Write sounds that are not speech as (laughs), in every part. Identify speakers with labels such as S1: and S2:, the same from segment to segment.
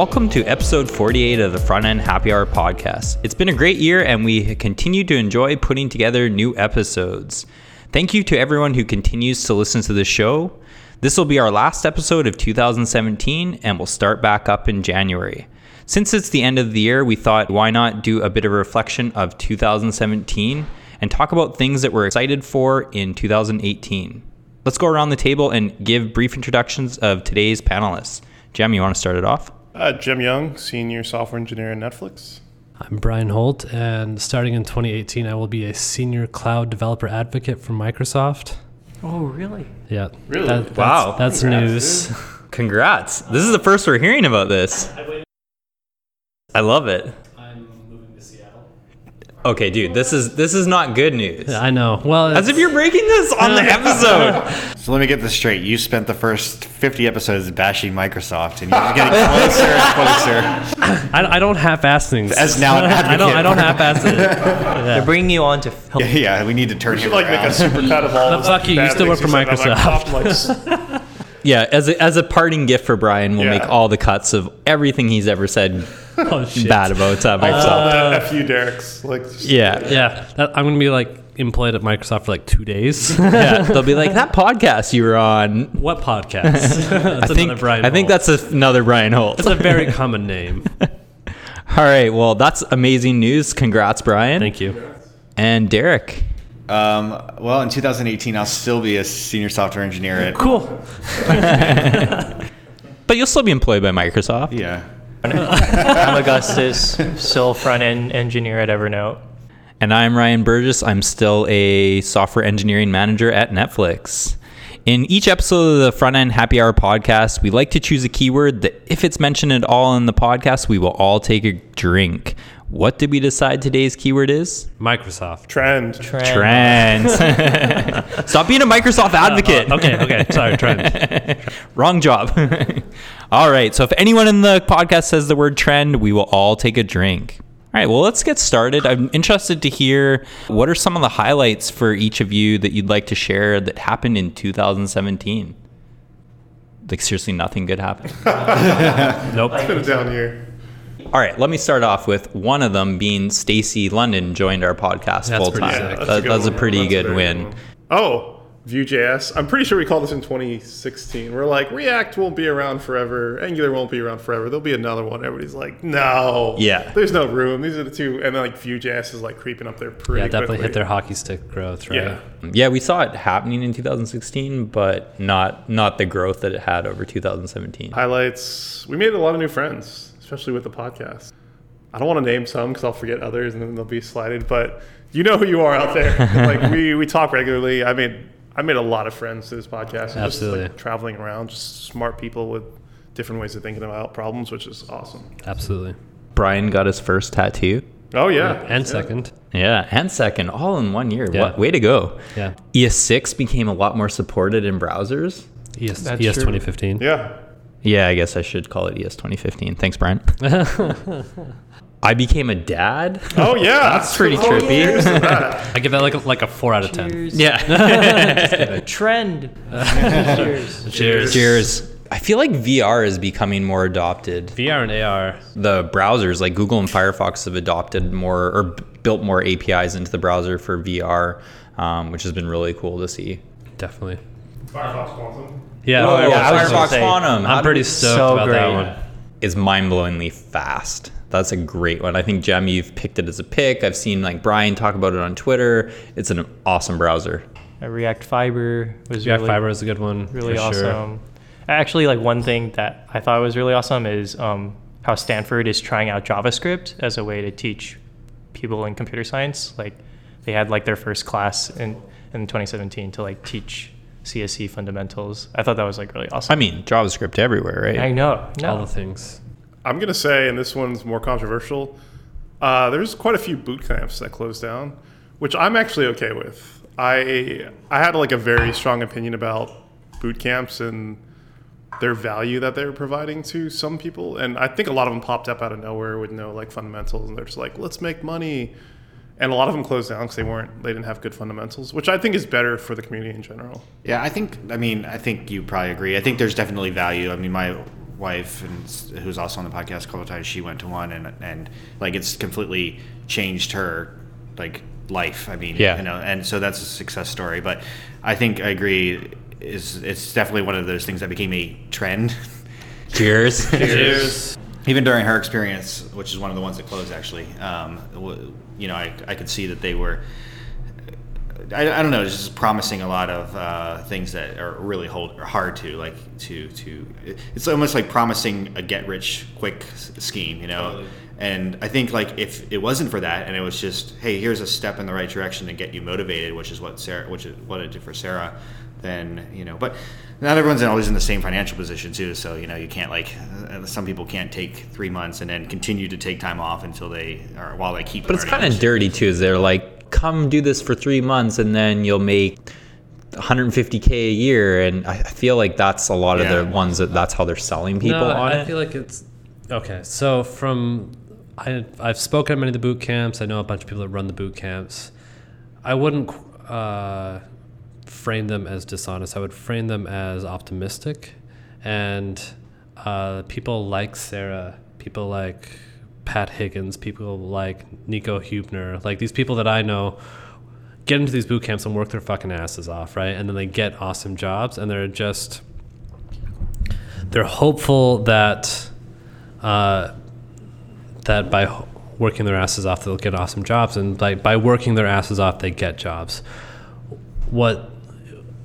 S1: Welcome to episode 48 of the Front End Happy Hour podcast. It's been a great year and we continue to enjoy putting together new episodes. Thank you to everyone who continues to listen to the show. This will be our last episode of 2017 and we'll start back up in January. Since it's the end of the year, we thought why not do a bit of a reflection of 2017 and talk about things that we're excited for in 2018. Let's go around the table and give brief introductions of today's panelists. Jem, you want to start it off?
S2: Uh, Jem Young, senior software engineer at Netflix.
S3: I'm Brian Holt, and starting in 2018, I will be a senior cloud developer advocate for Microsoft.
S4: Oh, really?
S3: Yeah.
S2: Really?
S3: that's,
S1: Wow.
S3: That's
S2: Congrats,
S3: news.
S2: dude.
S1: Congrats. This is the first we're hearing about this. I love it.
S3: I'm moving to Seattle.
S1: Okay, dude, this is this is not good news.
S3: I know. Well,
S1: As if you're breaking this on the (laughs) episode.
S5: So let me get this straight. You spent the first 50 episodes bashing Microsoft, and you're getting closer and closer. (laughs)
S3: I, I don't half-ass things.
S5: As now an (laughs)
S3: I don't. I don't
S5: advocate.
S3: half-ass it.
S4: They're bringing you on to help.
S5: Yeah, yeah, we need to turn
S2: We
S5: him
S2: should like make a super cut of all. The
S3: fuck you, you
S2: bad
S3: still work
S2: things
S3: for
S2: said about
S3: Microsoft.
S1: Yeah, as a, as a parting gift for Brian, we'll
S2: Yeah.
S1: make all the cuts of everything he's ever said (laughs)
S3: Oh shit.
S1: bad about uh, Microsoft.
S2: uh, F you, Derek's. Like, just-
S1: yeah.
S3: Yeah, that, I'm gonna be like employed at Microsoft for like two days. (laughs)
S1: yeah, they'll be like that podcast you were on.
S3: what podcast? (laughs) that's
S1: I think
S3: another Brian.
S1: I think
S3: Holt.
S1: that's another Brian Holt.
S3: It's a very common name.
S1: All right, well, that's amazing news. Congrats, Brian.
S3: Thank you.
S1: And Derek.
S5: Um, well, in 2018, I'll still be a senior software engineer at.
S3: Cool.
S1: But you'll still be employed by Microsoft.
S5: Yeah. (laughs)
S4: I'm Augustus, still front end engineer at Evernote.
S1: And I'm Ryan Burgess. I'm still a software engineering manager at Netflix. In each episode of the Front End Happy Hour podcast, we like to choose a keyword that, if it's mentioned at all in the podcast, we will all take a drink. What did we decide today's keyword is?
S3: Microsoft.
S2: Trend.
S4: Trend.
S1: Trend. (laughs) Stop being a Microsoft advocate.
S3: Uh, okay. Okay. Sorry. Trend. (laughs)
S1: Wrong job. (laughs) all right. So if anyone in the podcast says the word trend, we will all take a drink. All right. Well, let's get started. I'm interested to hear what are some of the highlights for each of you that you'd like to share that happened in 2017. Like seriously, nothing good happened.
S3: Nope.
S2: Put it down here.
S1: All right, let me start off with one of them being Stacy London joined our podcast
S3: That's
S1: full time.
S3: sick.
S2: Yeah,
S1: That-
S2: good
S1: that's a pretty
S2: That's
S1: good win.
S2: one. Oh, Vue.js. I'm pretty sure we called this in 2016. We're like, React won't be around forever. Angular won't be around forever. There'll be another one. Everybody's like, no.
S1: Yeah.
S2: There's no room. These are the two. And then like Vue.js is like creeping up there pretty
S3: Yeah, definitely
S2: quickly.
S3: hit their hockey stick growth, right?
S2: Yeah.
S1: Yeah, we saw it happening in 2016, but not not the growth that it had over 2017.
S2: highlights. We made a lot of new friends, especially with the podcast. I don't want to name some because I'll forget others and then they'll be slighted. But you know who you are out there. (laughs) like we, we talk regularly. I made I made a lot of friends through this podcast.
S3: Absolutely.
S2: Just like traveling around, just smart people with different ways of thinking about problems, which is awesome.
S3: Absolutely.
S1: Brian got his first tattoo.
S2: Oh yeah.
S3: And
S2: Yeah.
S3: second.
S1: Yeah, and second, all in one year.
S3: Yeah.
S1: What way to go.
S3: Yeah.
S1: ES6 became a lot more supported in browsers.
S3: ES,
S4: That's
S3: ES
S4: true.
S3: 2015.
S2: Yeah.
S1: Yeah, I guess I should call it ES 2015. Thanks, Brian. (laughs) I became a dad.
S2: Oh yeah. (laughs)
S1: That's pretty
S2: Oh,
S1: trippy.
S2: cheers to that.
S3: I give that like a, like a four out of ten.
S4: Cheers.
S1: Yeah. (laughs)
S4: Trend. Cheers.
S3: Cheers.
S1: Cheers. I feel like VR is becoming more adopted.
S3: VR and AR.
S1: the browsers like Google and Firefox have adopted more or built more APIs into the browser for VR, um, which has been really cool to see.
S3: Definitely.
S2: Firefox Quantum.
S3: Yeah.
S1: Oh,
S4: yeah,
S1: yeah,
S4: I was
S1: Firefox
S4: say,
S1: Quantum
S3: I'm pretty stoked
S4: So
S3: about that one.
S1: is mind-blowingly fast. That's a great one. I think Jem, you've picked it as a pick. I've seen like Brian talk about it on Twitter. It's an awesome browser.
S4: Uh, React Fiber was
S3: React
S4: really,
S3: Fiber is a good one.
S4: really
S3: for
S4: awesome.
S3: Sure.
S4: Actually, like one thing that I thought was really awesome is um, how Stanford is trying out JavaScript as a way to teach people in computer science. Like they had like their first class in in 2017 to like teach CSC fundamentals. I thought that was like really awesome.
S1: I mean, JavaScript everywhere, right?
S4: I know.
S3: All the things.
S2: I'm gonna say, and this one's more controversial. Uh, there's quite a few boot camps that closed down, which I'm actually okay with. I I had like a very strong opinion about boot camps and their value that they're providing to some people, and I think a lot of them popped up out of nowhere with no like fundamentals, and they're just like, let's make money. And a lot of them closed down because they weren't, they didn't have good fundamentals, which I think is better for the community in general.
S5: Yeah, I think. I mean, I think you probably agree. I think there's definitely value. I mean, my wife, and who's also on the podcast a couple times, she went to one, and and like it's completely changed her like life. I mean,
S1: Yeah.
S5: you know, and so that's a success story. But I think I agree. Is it's definitely one of those things that became a trend. (laughs)
S1: Cheers. (laughs)
S3: Cheers.
S5: even during her experience, which is one of the ones that closed actually, um, w- you know, I, I could see that they were, I, I don't know, just promising a lot of uh, things that are really hold, are hard to like to to. It's almost like promising a get rich quick scheme, you know. And I think like if it wasn't for that, and it was just, hey, here's a step in the right direction to get you motivated, which is what Sarah, which is what it did for Sarah, then you know. But not everyone's always in the same financial position too, so you know you can't like uh, some people can't take three months and then continue to take time off until they or while they keep.
S1: But it's kind of dirty too. Is they're like, come do this for three months and then you'll make 150k a year, and I I feel like that's a lot
S5: Yeah.
S1: of the ones that that's how they're selling people
S3: no,
S1: on
S3: I
S1: it.
S3: feel like it's okay. So from I I've spoken at many of the boot camps. I know a bunch of people that run the boot camps. I wouldn't uh, frame them as dishonest. I would frame them as optimistic, and uh, people like Sarah, people like Pat Higgins, people like Nico Hubner, like these people that I know get into these boot camps and work their fucking asses off, right? And then they get awesome jobs, and they're just they're hopeful that uh, that by working their asses off they'll get awesome jobs and by, by working their asses off they get jobs what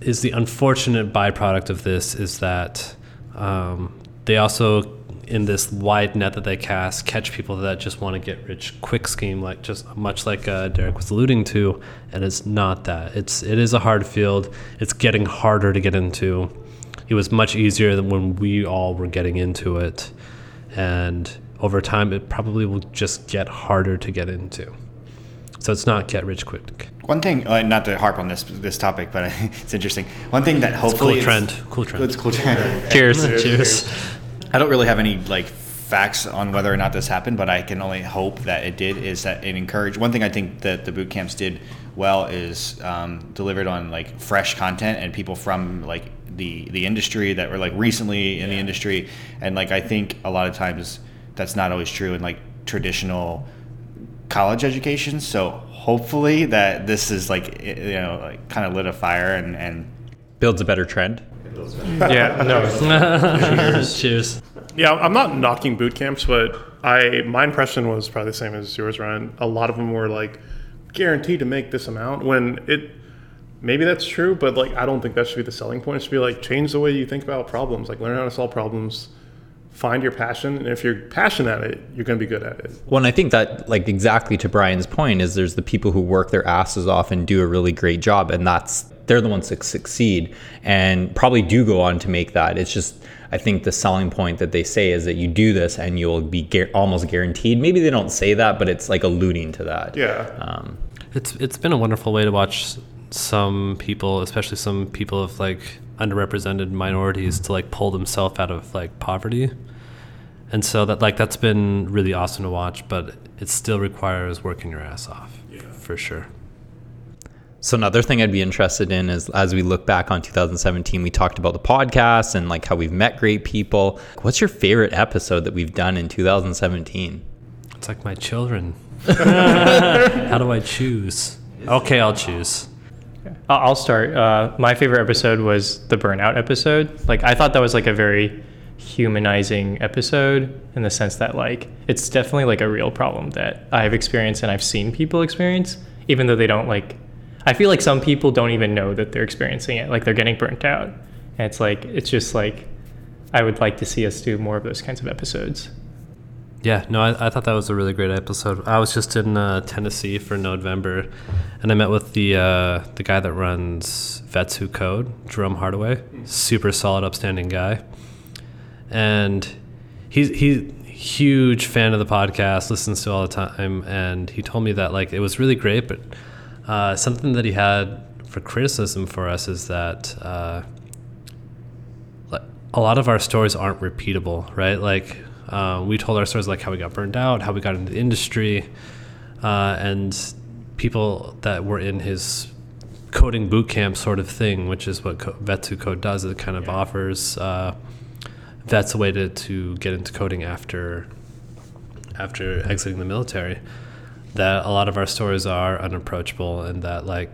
S3: is the unfortunate byproduct of this is that um, they also in this wide net that they cast catch people that just want to get rich quick scheme like just much like uh, derek was alluding to and it's not that. It's it is a hard field. It's getting harder to get into. It was much easier than when we all were getting into it. And over time it probably will just get harder to get into. So it's not get rich quick
S5: One thing, uh, not to harp on this this topic, but (laughs) it's interesting. One thing that hopefully
S3: cool
S5: is-
S3: trend cool trend
S5: It's cool trend. (laughs)
S1: Cheers.
S3: cheers
S5: I don't really have any like facts on whether or not this happened, but I can only hope that it did. Is that it encouraged? One thing I think that the boot camps did well is um, delivered on like fresh content and people from like the the industry that were like recently in the industry, and like I think a lot of times that's not always true in like traditional college education. So hopefully that this is like you know like kind of lit a fire and and
S1: Builds a better trend.
S4: Yeah, no. (laughs)
S3: cheers (laughs) cheers
S2: Yeah, I'm not knocking boot camps, but I my impression was probably the same as yours, Ryan. A lot of them were like guaranteed to make this amount when it maybe that's true, but like I don't think that should be the selling point. It should be like change the way you think about problems, like learn how to solve problems, find your passion, and if you're passionate at it, you're going to be good at it.
S1: Well, and I think that, like, exactly to Brian's point, is there's the people who work their asses off and do a really great job, and that's they're the ones that succeed and probably do go on to make that. It's just, I think the selling point that they say is that you do this and you'll be gu- almost guaranteed. Maybe they don't say that, but it's like alluding to that.
S2: Yeah.
S1: Um,
S3: It's it's been a wonderful way to watch some people, especially some people of like underrepresented minorities, to like pull themselves out of like poverty, and so that like that's been really awesome to watch. But it still requires working your ass off, yeah. for sure.
S1: So another thing I'd be interested in is as we look back on 2017, we talked about the podcast and like how we've met great people. What's your favorite episode that we've done in 2017?
S3: It's like my children. (laughs) How do I choose? Okay, I'll choose.
S4: I'll start. Uh, my favorite episode was the burnout episode. Like I thought that was like a very humanizing episode in the sense that like it's definitely like a real problem that I've experienced and I've seen people experience, even though they don't like. I feel like some people don't even know that they're experiencing it. Like they're getting burnt out, and it's like it's just like I would like to see us do more of those kinds of episodes.
S3: Yeah, no, I, I thought that was a really great episode. I was just in uh, Tennessee for November, and I met with the uh, the guy that runs Vets Who Code, Jerome Hardaway. Super solid, upstanding guy, and he's he's huge fan of the podcast, listens to all the time, and he told me that like it was really great, but uh, something that he had for criticism for us is that. Uh, a lot of our stories aren't repeatable, right? Like uh, we told our stories like how we got burned out, how we got into the industry, uh, and people that were in his coding boot camp sort of thing, which is what Co- Vets Who Code does. It kind of offers uh, that's a way to, to get into coding after after exiting the military, that a lot of our stories are unapproachable and that like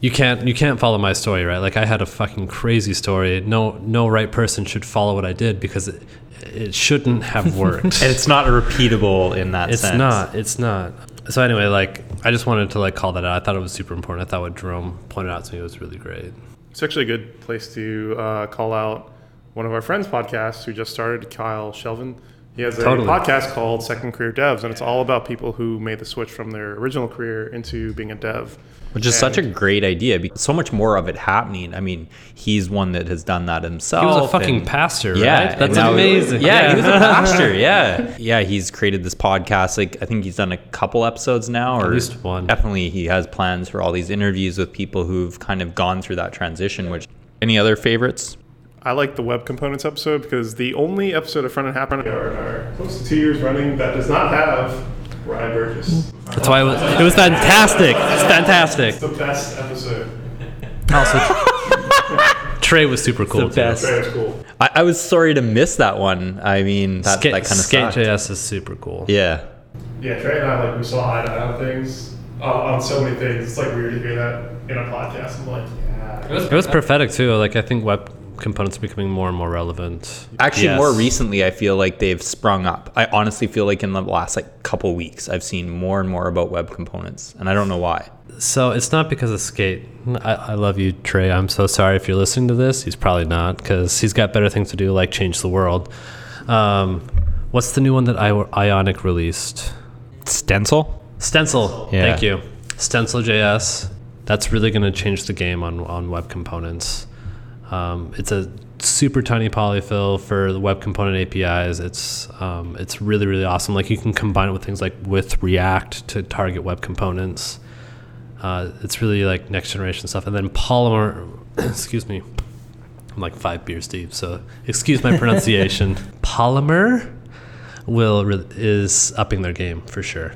S3: you can't you can't follow my story right? Like i had a fucking crazy story. No no right person should follow what i did because it, it shouldn't have worked (laughs)
S1: And it's not repeatable in that sense.
S3: it's
S1: sense.
S3: not it's not so anyway like i just wanted to like call that out i thought it was super important i thought what jerome pointed out to me was really great
S2: It's actually a good place to uh, call out one of our friends' podcasts who just started, Kyle Shevlin. He has a
S3: Totally.
S2: podcast called Second Career Devs, and it's all about people who made the switch from their original career into being a dev.
S1: Which is such a great idea. because So much more of it happening. I mean, he's one that has done that himself.
S3: he was a fucking
S1: and-
S3: pastor
S1: Yeah,
S3: right that's
S1: and now-
S3: amazing
S1: Yeah, he was a (laughs) pastor. Yeah, yeah. He's created this podcast. Like I think he's done a couple episodes now, or at
S3: least one.
S1: Definitely, he has plans for all these interviews with people who've kind of gone through that transition. Which any other favorites?
S2: I like the web components episode because the only episode of Front End Happen are, are close to two years running that does not have Ryan Burgess.
S3: That's why it was, it was fantastic it's fantastic
S2: It's the best episode. (laughs)
S3: also trey was super cool
S4: the
S3: too.
S4: best.
S2: Very cool.
S1: I, I was sorry to miss that one. I mean, that,
S3: Skate,
S1: that kind of
S3: Skate
S1: sucked.
S3: JS is super cool.
S1: Yeah.
S2: Yeah, Trey and I like we saw eye to eye on things uh, on so many things. It's like weird to hear that in a podcast. I'm like, yeah.
S3: It was prophetic too. Like I think web components are becoming more and more relevant.
S1: Actually,
S3: Yes.
S1: more recently, I feel like they've sprung up. I honestly feel like in the last like couple weeks, I've seen more and more about web components, and I don't know why.
S3: So it's not because of Skate. I, I love you, Trey. I'm so sorry if you're listening to this. He's probably not because he's got better things to do, like change the world. Um, what's the new one that I, Ionic released?
S1: Stencil.
S3: Stencil.
S1: Yeah.
S3: Thank you. Stencil JS. That's really going to change the game on, on web components. Um, it's a super tiny polyfill for the web component APIs. It's um, it's really really awesome. Like you can combine it with things like with React to target web components. Uh, it's really like next generation stuff. And then Polymer, (coughs) excuse me, I'm like five beers deep, so excuse my (laughs) pronunciation. Polymer will re- is upping their game for sure.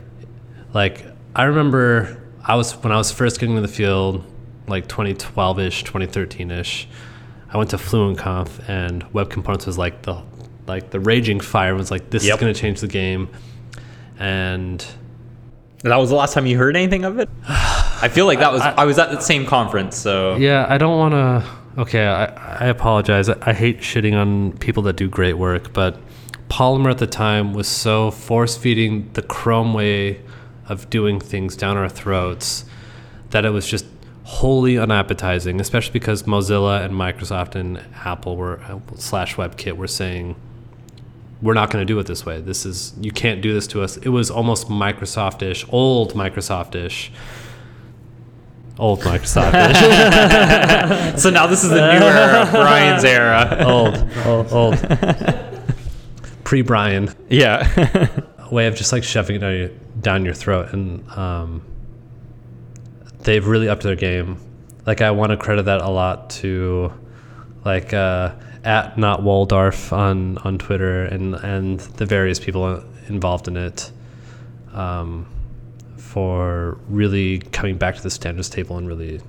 S3: Like I remember I was when I was first getting into the field, like 2012ish, 2013ish. I went to FluentConf and Web Components was like the like the raging fire was like this
S1: Yep.
S3: is going to change the game, and
S1: That was the last time you heard anything of it. I feel like that was. (sighs) I, was at the same conference, so
S3: Yeah, I don't want to. Okay, I, I apologize. I, I hate shitting on people that do great work, but Polymer at the time was so force feeding the Chrome way of doing things down our throats that it was just wholly unappetizing, especially because Mozilla and Microsoft and Apple were slash WebKit were saying we're not going to do it this way. This is you can't do this to us. It was almost Microsoft-ish, old Microsoft-ish. Old Microsoft-ish. (laughs)
S1: so now this is the new era of Brian's era.
S3: old, old, old. Pre Brian
S1: Yeah. (laughs)
S3: way of just like shoving it down your, down your throat, and um, they've really upped their game. Like I want to credit that a lot to like uh, at not Waldorf on on Twitter and and the various people involved in it. Um, for really coming back to the standards table and really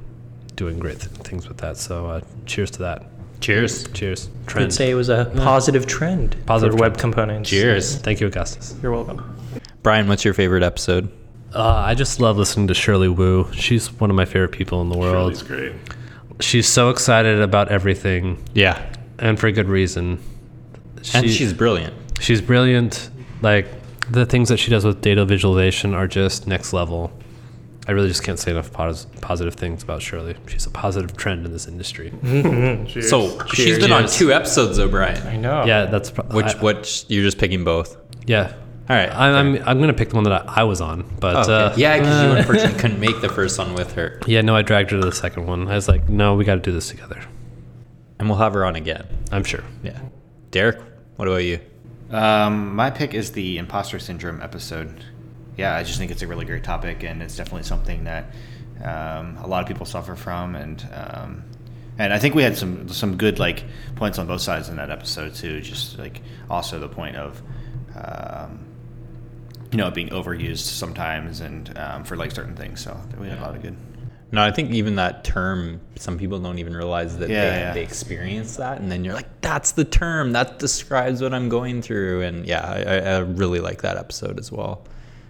S3: doing great th- things with that. So, uh, cheers to that.
S1: Cheers.
S3: Cheers.
S4: I'd say it was a positive trend
S3: Positive
S4: for web
S3: trend.
S4: components.
S1: Cheers.
S3: Thank you, Augustus.
S4: You're welcome.
S1: Brian, what's your favorite episode?
S3: Uh, I just love listening to Shirley Wu. She's one of my favorite people in the world.
S2: Shirley's great.
S3: She's so excited about everything,
S1: Yeah.
S3: and for a good reason.
S1: And she's brilliant.
S3: she's brilliant. Like the things that she does with data visualization are just next level. I really just can't say enough pos- positive things about Shirley. She's a positive trend in this industry. (laughs)
S2: Cheers.
S1: So she's been on
S3: Cheers.
S1: two episodes, O'Brien.
S4: I know.
S3: Yeah, that's pro-
S1: Which,
S3: I-
S1: which you're just picking both.
S3: yeah.
S1: All right.
S3: I, I'm I'm gonna pick the one that I, I was on, but
S1: Oh, okay.
S3: uh,
S1: yeah, because you unfortunately (laughs) couldn't make the first one with her,
S3: yeah, no, I dragged her to the second one. I was like, no, we got to do this together.
S1: and we'll have her on again.
S3: I'm sure.
S1: Yeah. Derek, what about you?
S5: Um, my pick is the imposter syndrome episode. Yeah, I just think it's a really great topic, and it's definitely something that um, a lot of people suffer from, and um, and I think we had some some good like points on both sides in that episode too. Just like also the point of um, you know being overused sometimes, and um, for like certain things. So we had a lot of good.
S1: No, I think even that term, some people don't even realize that
S5: Yeah,
S1: they,
S5: yeah.
S1: they experience that, and then you're like, "That's the term. That describes what I'm going through." And yeah, I, I I really like that episode as well.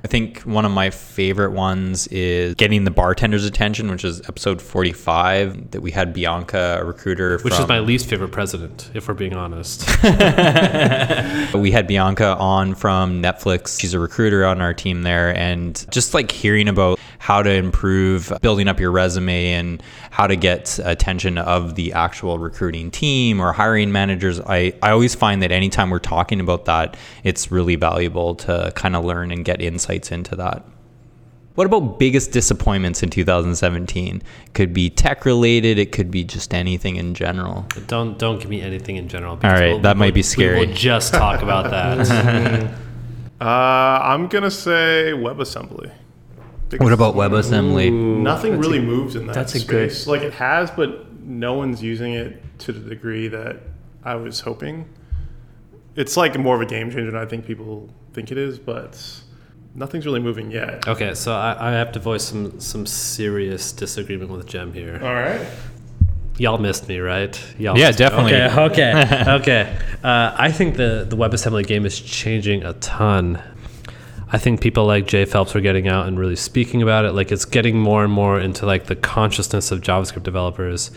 S1: I think one of my favorite ones is getting the bartender's attention, which is episode 45. That we had Bianca, a recruiter,
S3: Which
S1: from,
S3: is my least favorite president, if we're being honest. (laughs) (laughs)
S1: We had Bianca on from Netflix. She's a recruiter on our team there. And just like hearing about how to improve building up your resume and how to get attention of the actual recruiting team or hiring managers, I, I always find that anytime we're talking about that, it's really valuable to kind of learn and get insights into that. What about biggest disappointments in 2017? Could be tech related, it could be just anything in general.
S3: don't don't give me anything in general.
S1: All right,
S3: we'll-
S1: that might
S3: we'll-
S1: be scary.
S3: We will just talk about that. (laughs)
S2: Uh, I'm gonna say WebAssembly.
S1: What about WebAssembly?
S2: Nothing really moves in that
S4: that's a good-
S2: space. Like it has, but no one's using it to the degree that I was hoping. It's like more of a game changer than I think people think it is, but nothing's really moving yet.
S3: okay, so I, I have to voice some some serious disagreement with Jem here.
S2: All right.
S3: Y'all missed me, right? Y'all
S1: Yeah,
S3: missed me.
S1: definitely.
S3: Okay, (laughs) okay, okay. Uh, I think the the WebAssembly game is changing a ton. I think people like Jay Phelps are getting out and really speaking about it. Like it's getting more and more into like the consciousness of JavaScript developers.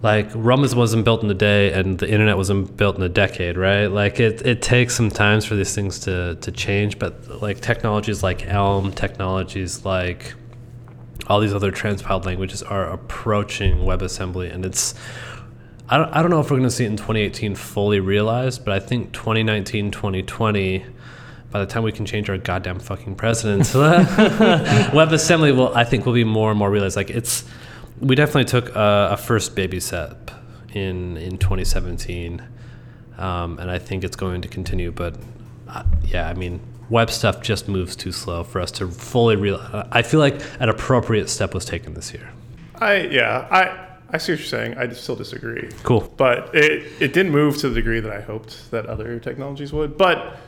S3: Like Rum wasn't built in a day, and the internet wasn't built in a decade, right? Like it, it takes some times for these things to to change. But like technologies like Elm, technologies like all these other transpiled languages are approaching WebAssembly, and it's I don't, I don't know if we're going to see it in 2018 fully realized, but I think 2019, 2020, by the time we can change our goddamn fucking president, (laughs) (laughs) WebAssembly will I think will be more and more realized. Like it's we definitely took a, a first baby step in in 2017, um, and I think it's going to continue. But uh, yeah, I mean. Web stuff just moves too slow for us to fully realize. I feel like an appropriate step was taken this year.
S2: I yeah I I see what you're saying. I still disagree.
S3: Cool.
S2: But it it didn't move to the degree that I hoped that other technologies would. But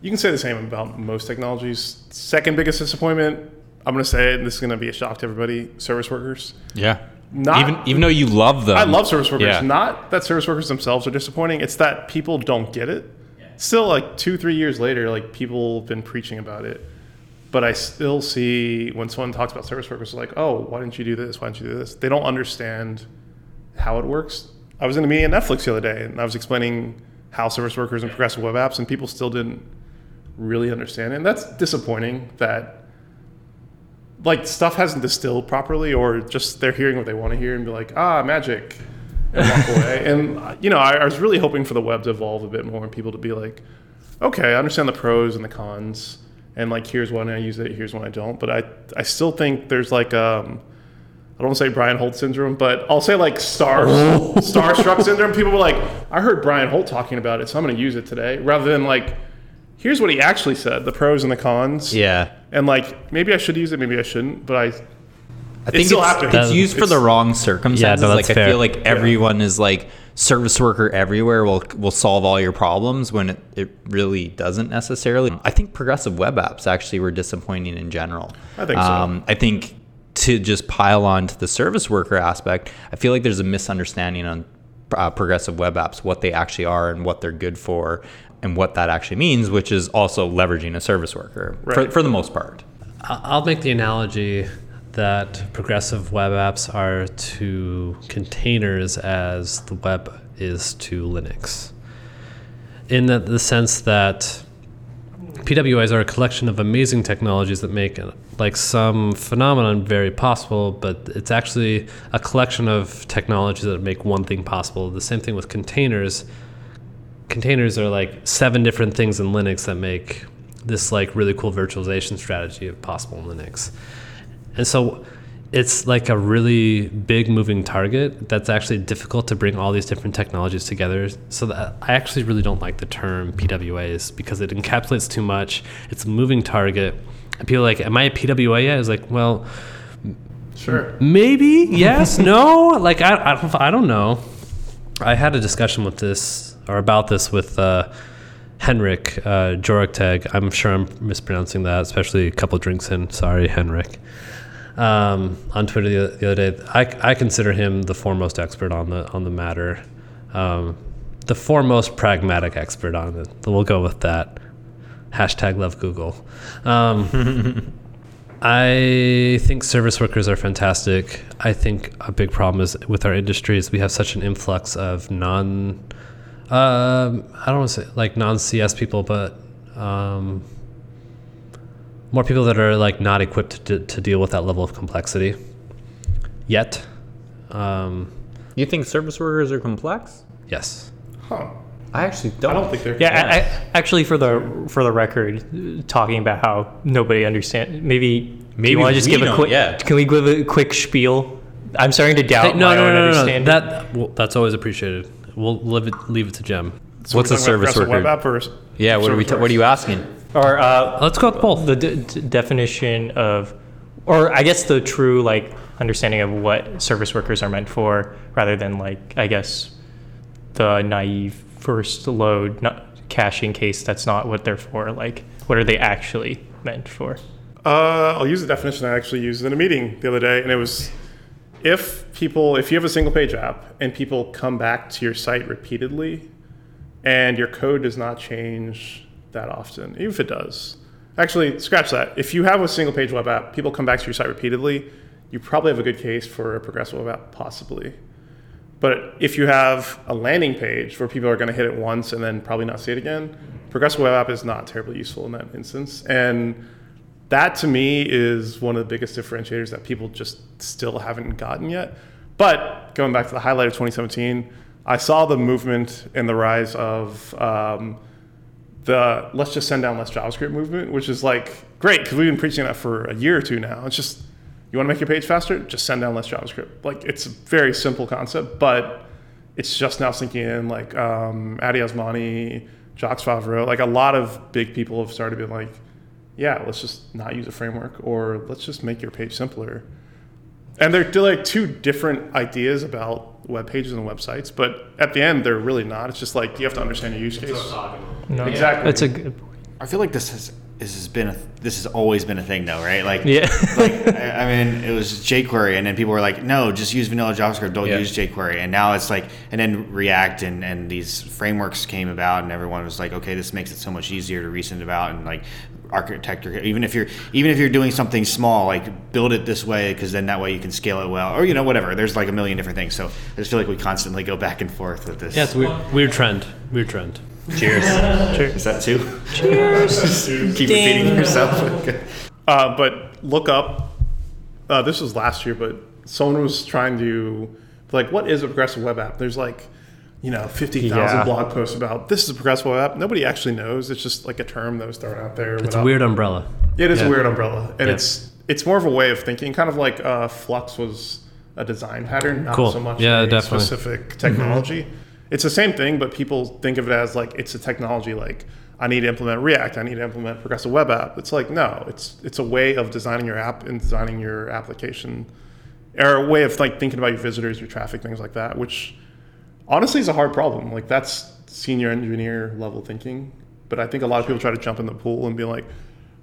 S2: you can say the same about most technologies. Second biggest disappointment. I'm gonna say it, and this is gonna be a shock to everybody. Service workers.
S1: Yeah.
S2: Not-
S1: even even though you love them.
S2: I love service workers.
S1: Yeah.
S2: Not that service workers themselves are disappointing. It's that people don't get it. Still, like two, three years later, like people have been preaching about it. But I still see when someone talks about service workers, like, oh, why didn't you do this? Why didn't you do this? They don't understand how it works. I was in a meeting at Netflix the other day, and I was explaining how service workers and progressive web apps, and people still didn't really understand it. And that's disappointing that like stuff hasn't distilled properly, or just they're hearing what they want to hear and be like, ah, magic, and walk (laughs) away. And you know, I, I was really hoping for the web to evolve a bit more and people to be like, okay, I understand the pros and the cons, and like here's when I use it, here's when I don't. But I I still think there's like um. I don't want to say Brian Holt syndrome, but I'll say like star (laughs) starstruck syndrome. People were like, "I heard Brian Holt talking about it, so I'm going to use it today," rather than like, "Here's what he actually said: the pros and the cons."
S1: Yeah.
S2: And like, maybe I should use it, maybe I shouldn't, but I
S1: I think
S2: still
S1: it's, it's used for the wrong circumstances.
S3: no,
S1: like
S3: that's
S1: I feel like everyone is like service worker everywhere will will solve all your problems when it, it really doesn't necessarily. I think progressive web apps actually were disappointing in general.
S2: I think so.
S1: Um, I think to just pile on to the service worker aspect, I feel like there's a misunderstanding on uh, progressive web apps, what they actually are and what they're good for, and what that actually means, which is also leveraging a service worker for,
S2: Right.
S1: for the most part.
S3: I- I'll make the analogy that progressive web apps are to containers as the web is to Linux. In the, the sense that PWAs are a collection of amazing technologies that make like some phenomenon very possible, but it's actually a collection of technologies that make one thing possible. The same thing with containers. Containers are like seven different things in Linux that make this like really cool virtualization strategy possible in Linux. And so it's like a really big moving target that's actually difficult to bring all these different technologies together. So that I actually really don't like the term PWAs because it encapsulates too much. It's a moving target. And people are like, am I a PWA yet? It's like, well,
S2: sure.
S3: maybe, (laughs) yes, no. Like, I, I, don't, I don't know. I had a discussion with this or about this with uh, Henrik uh, Joreteg. I'm sure I'm mispronouncing that, especially a couple drinks in. Sorry, Henrik. um, on Twitter the, the other day. I, I consider him the foremost expert on the on the matter, um, the foremost pragmatic expert on it. We'll go with that. Hashtag love Google. Um, (laughs) I think service workers are fantastic. I think a big problem is with our industry is we have such an influx of non, um, I don't want to say like non CS people, but um, more people that are like not equipped to, to deal with that level of complexity yet. Um,
S1: You think service workers are complex?
S3: yes.
S2: Huh.
S1: I actually don't.
S2: I don't think they're.
S4: Yeah, I, I, actually, for the for the record, talking about how nobody understands. Maybe
S1: Maybe
S4: you want to just
S1: we
S4: give a
S1: don't,
S4: quick.
S1: yeah.
S4: Can we give a quick spiel? I'm starting to doubt
S3: Hey, no,
S4: my
S3: no,
S4: own
S3: no, no, no.
S4: understanding.
S3: That well, that's always appreciated. We'll leave it leave it to Jem.
S2: So
S1: What's
S2: we're
S1: a service worker?
S2: Web app or
S1: yeah. What are we?
S2: service
S1: T- what are you asking?
S4: or uh,
S3: Let's go with both.
S4: the d- d- definition of, or I guess the true like understanding of what service workers are meant for, rather than like I guess the naive first load not caching case. That's not what they're for. Like, what are they actually meant for?
S2: Uh, I'll use the definition I actually used in a meeting the other day, and it was if people, if you have a single page app and people come back to your site repeatedly, and your code does not change that often, even if it does. Actually, scratch that. If you have a single page web app, people come back to your site repeatedly, you probably have a good case for a progressive web app, possibly. But if you have a landing page where people are going to hit it once and then probably not see it again, progressive web app is not terribly useful in that instance. And that to me is one of the biggest differentiators that people just still haven't gotten yet. But going back to the highlight of 2017, I saw the movement and the rise of um, the let's just send down less JavaScript movement, which is like great because we've been preaching that for a year or two now. It's just you want to make your page faster, just send down less JavaScript. Like it's a very simple concept, but it's just now sinking in. Like um, Addy Osmani, Jacques Favreau, like a lot of big people have started being like, yeah, let's just not use a framework, or let's just make your page simpler. And they're they're like two different ideas about web pages and websites, but at the end, they're really not. It's just like you have to understand your use case.
S4: No,
S2: Exactly.
S4: That's a good. point.
S5: I feel like this has this has been a this has always been a thing though, right? Like
S4: Yeah. (laughs)
S5: like I, I mean, it was jQuery, and then people were like, "No, just use vanilla JavaScript. Don't
S1: Yeah.
S5: use jQuery." And now it's like, and then React and and these frameworks came about, and everyone was like, "Okay, this makes it so much easier to reason about." And like architecture, even if you're even if you're doing something small, like build it this way because then that way you can scale it well, or you know whatever. There's like a million different things. So I just feel like we constantly go back and forth with this.
S3: Yeah, it's weird. Weird trend. Weird trend.
S5: Cheers. (laughs) Cheers is that two? Cheers. (laughs) Keep repeating yourself.
S2: Uh, but look up. Uh, this was last year, but someone was trying to like, what is a progressive web app? There's like, you know, fifty thousand
S4: Yeah.
S2: blog posts about this is a progressive web app. Nobody actually knows. It's just like a term that was thrown out there.
S3: It's a weird umbrella.
S2: It is
S3: Yeah.
S2: a weird umbrella, and
S3: Yeah.
S2: it's it's more of a way of thinking, kind of like uh, Flux was a design pattern, not
S3: Cool.
S2: so much
S3: Yeah,
S2: a
S3: definitely.
S2: specific technology. It's the same thing, but people think of it as like it's a technology. Like I need to implement React, I need to implement progressive web app. It's like no, it's it's a way of designing your app and designing your application, or a way of like thinking about your visitors, your traffic, things like that. Which honestly is a hard problem. Like that's senior engineer level thinking. But I think a lot of people try to jump in the pool and be like,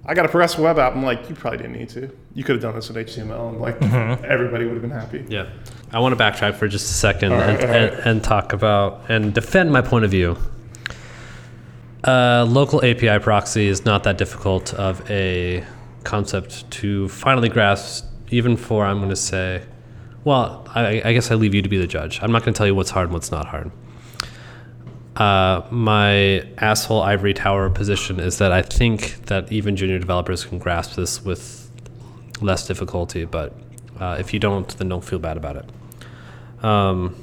S2: I got a progressive web app. I'm like, you probably didn't need to. You could have done this with HTML and like everybody would have been happy.
S3: Yeah. I want to backtrack for just a second
S2: right,
S3: and,
S2: right.
S3: and, and talk about and defend my point of view. Uh, local API proxy is not that difficult of a concept to finally grasp, even for, I'm going to say, well, I, I guess I leave you to be the judge. I'm not going to tell you what's hard and what's not hard. Uh, my asshole ivory tower position is that I think that even junior developers can grasp this with less difficulty, but uh, if you don't, then don't feel bad about it. Um,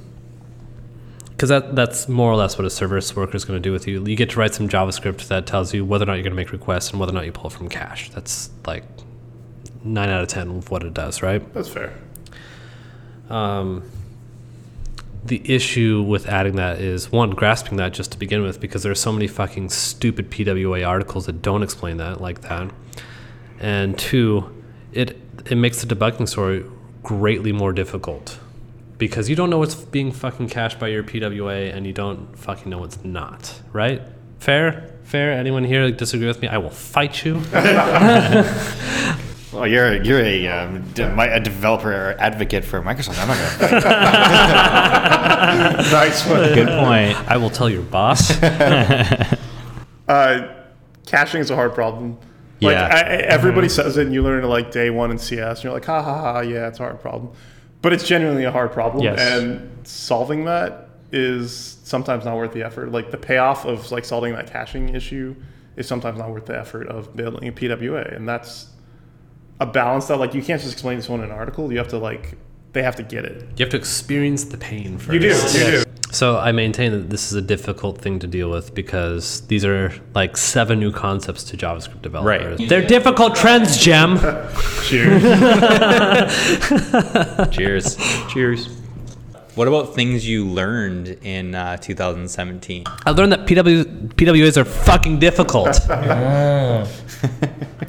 S3: because that that's more or less what a service worker is going to do with you. You get to write some JavaScript that tells you whether or not you're going to make requests and whether or not you pull from cache. That's like nine out of ten of what it does, right?
S2: That's fair.
S3: Um, the issue with adding that is one grasping that just to begin with because there are so many fucking stupid PWA articles that don't explain that like that, and two, it it makes the debugging story greatly more difficult because you don't know what's being fucking cached by your PWA and you don't fucking know what's not, right? Fair? Fair? Anyone here disagree with me? I will fight you. (laughs) (laughs)
S5: Well, you're you're a, um, de- mi- a developer advocate for Microsoft. I'm not gonna. (laughs)
S2: nice one.
S1: Good point.
S3: I will tell your boss. (laughs) (laughs)
S2: Uh, caching is a hard problem. Like,
S1: Yeah.
S2: I, I- everybody says it, and you learn it like day one in CS, and you're like, ha ha ha, yeah, it's a hard problem. But it's genuinely a hard problem,
S4: Yes.
S2: and solving that is sometimes not worth the effort. Like the payoff of like solving that caching issue is sometimes not worth the effort of building a PWA, and that's a balance that like you can't just explain this one in an article. You have to like they have to get it.
S3: You have to experience the pain first.
S2: You do, you do.
S3: So I maintain that this is a difficult thing to deal with because these are like seven new concepts to JavaScript developers.
S1: Right.
S3: They're difficult trends, Jem. (laughs)
S2: Cheers. (laughs)
S1: Cheers.
S4: Cheers.
S1: What about things you learned in uh, 2017?
S3: I learned that PW, PWAs are fucking difficult. (laughs)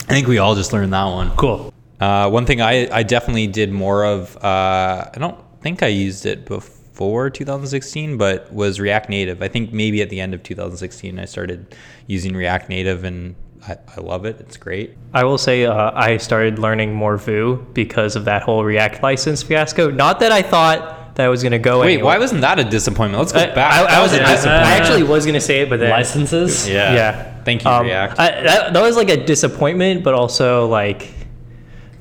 S1: I think we all just learned that one.
S3: cool.
S1: Uh, one thing I, I definitely did more of, uh, I don't think I used it before 2016, but was React Native. I think maybe at the end of 2016, I started using React Native and I, I love it. It's great.
S4: I will say uh, I started learning more Vue because of that whole React license fiasco. Not that I thought that was going to go
S1: Wait,
S4: anywhere.
S1: why wasn't that a disappointment? Let's go
S4: I,
S1: back.
S4: I, I
S1: That
S4: was,
S1: a
S4: I,
S1: disappointment.
S4: I actually was going to say it, but then
S3: Licenses?
S1: yeah.
S4: yeah.
S1: Thank you,
S4: Um,
S1: React.
S4: I, that, that was like a disappointment, but also like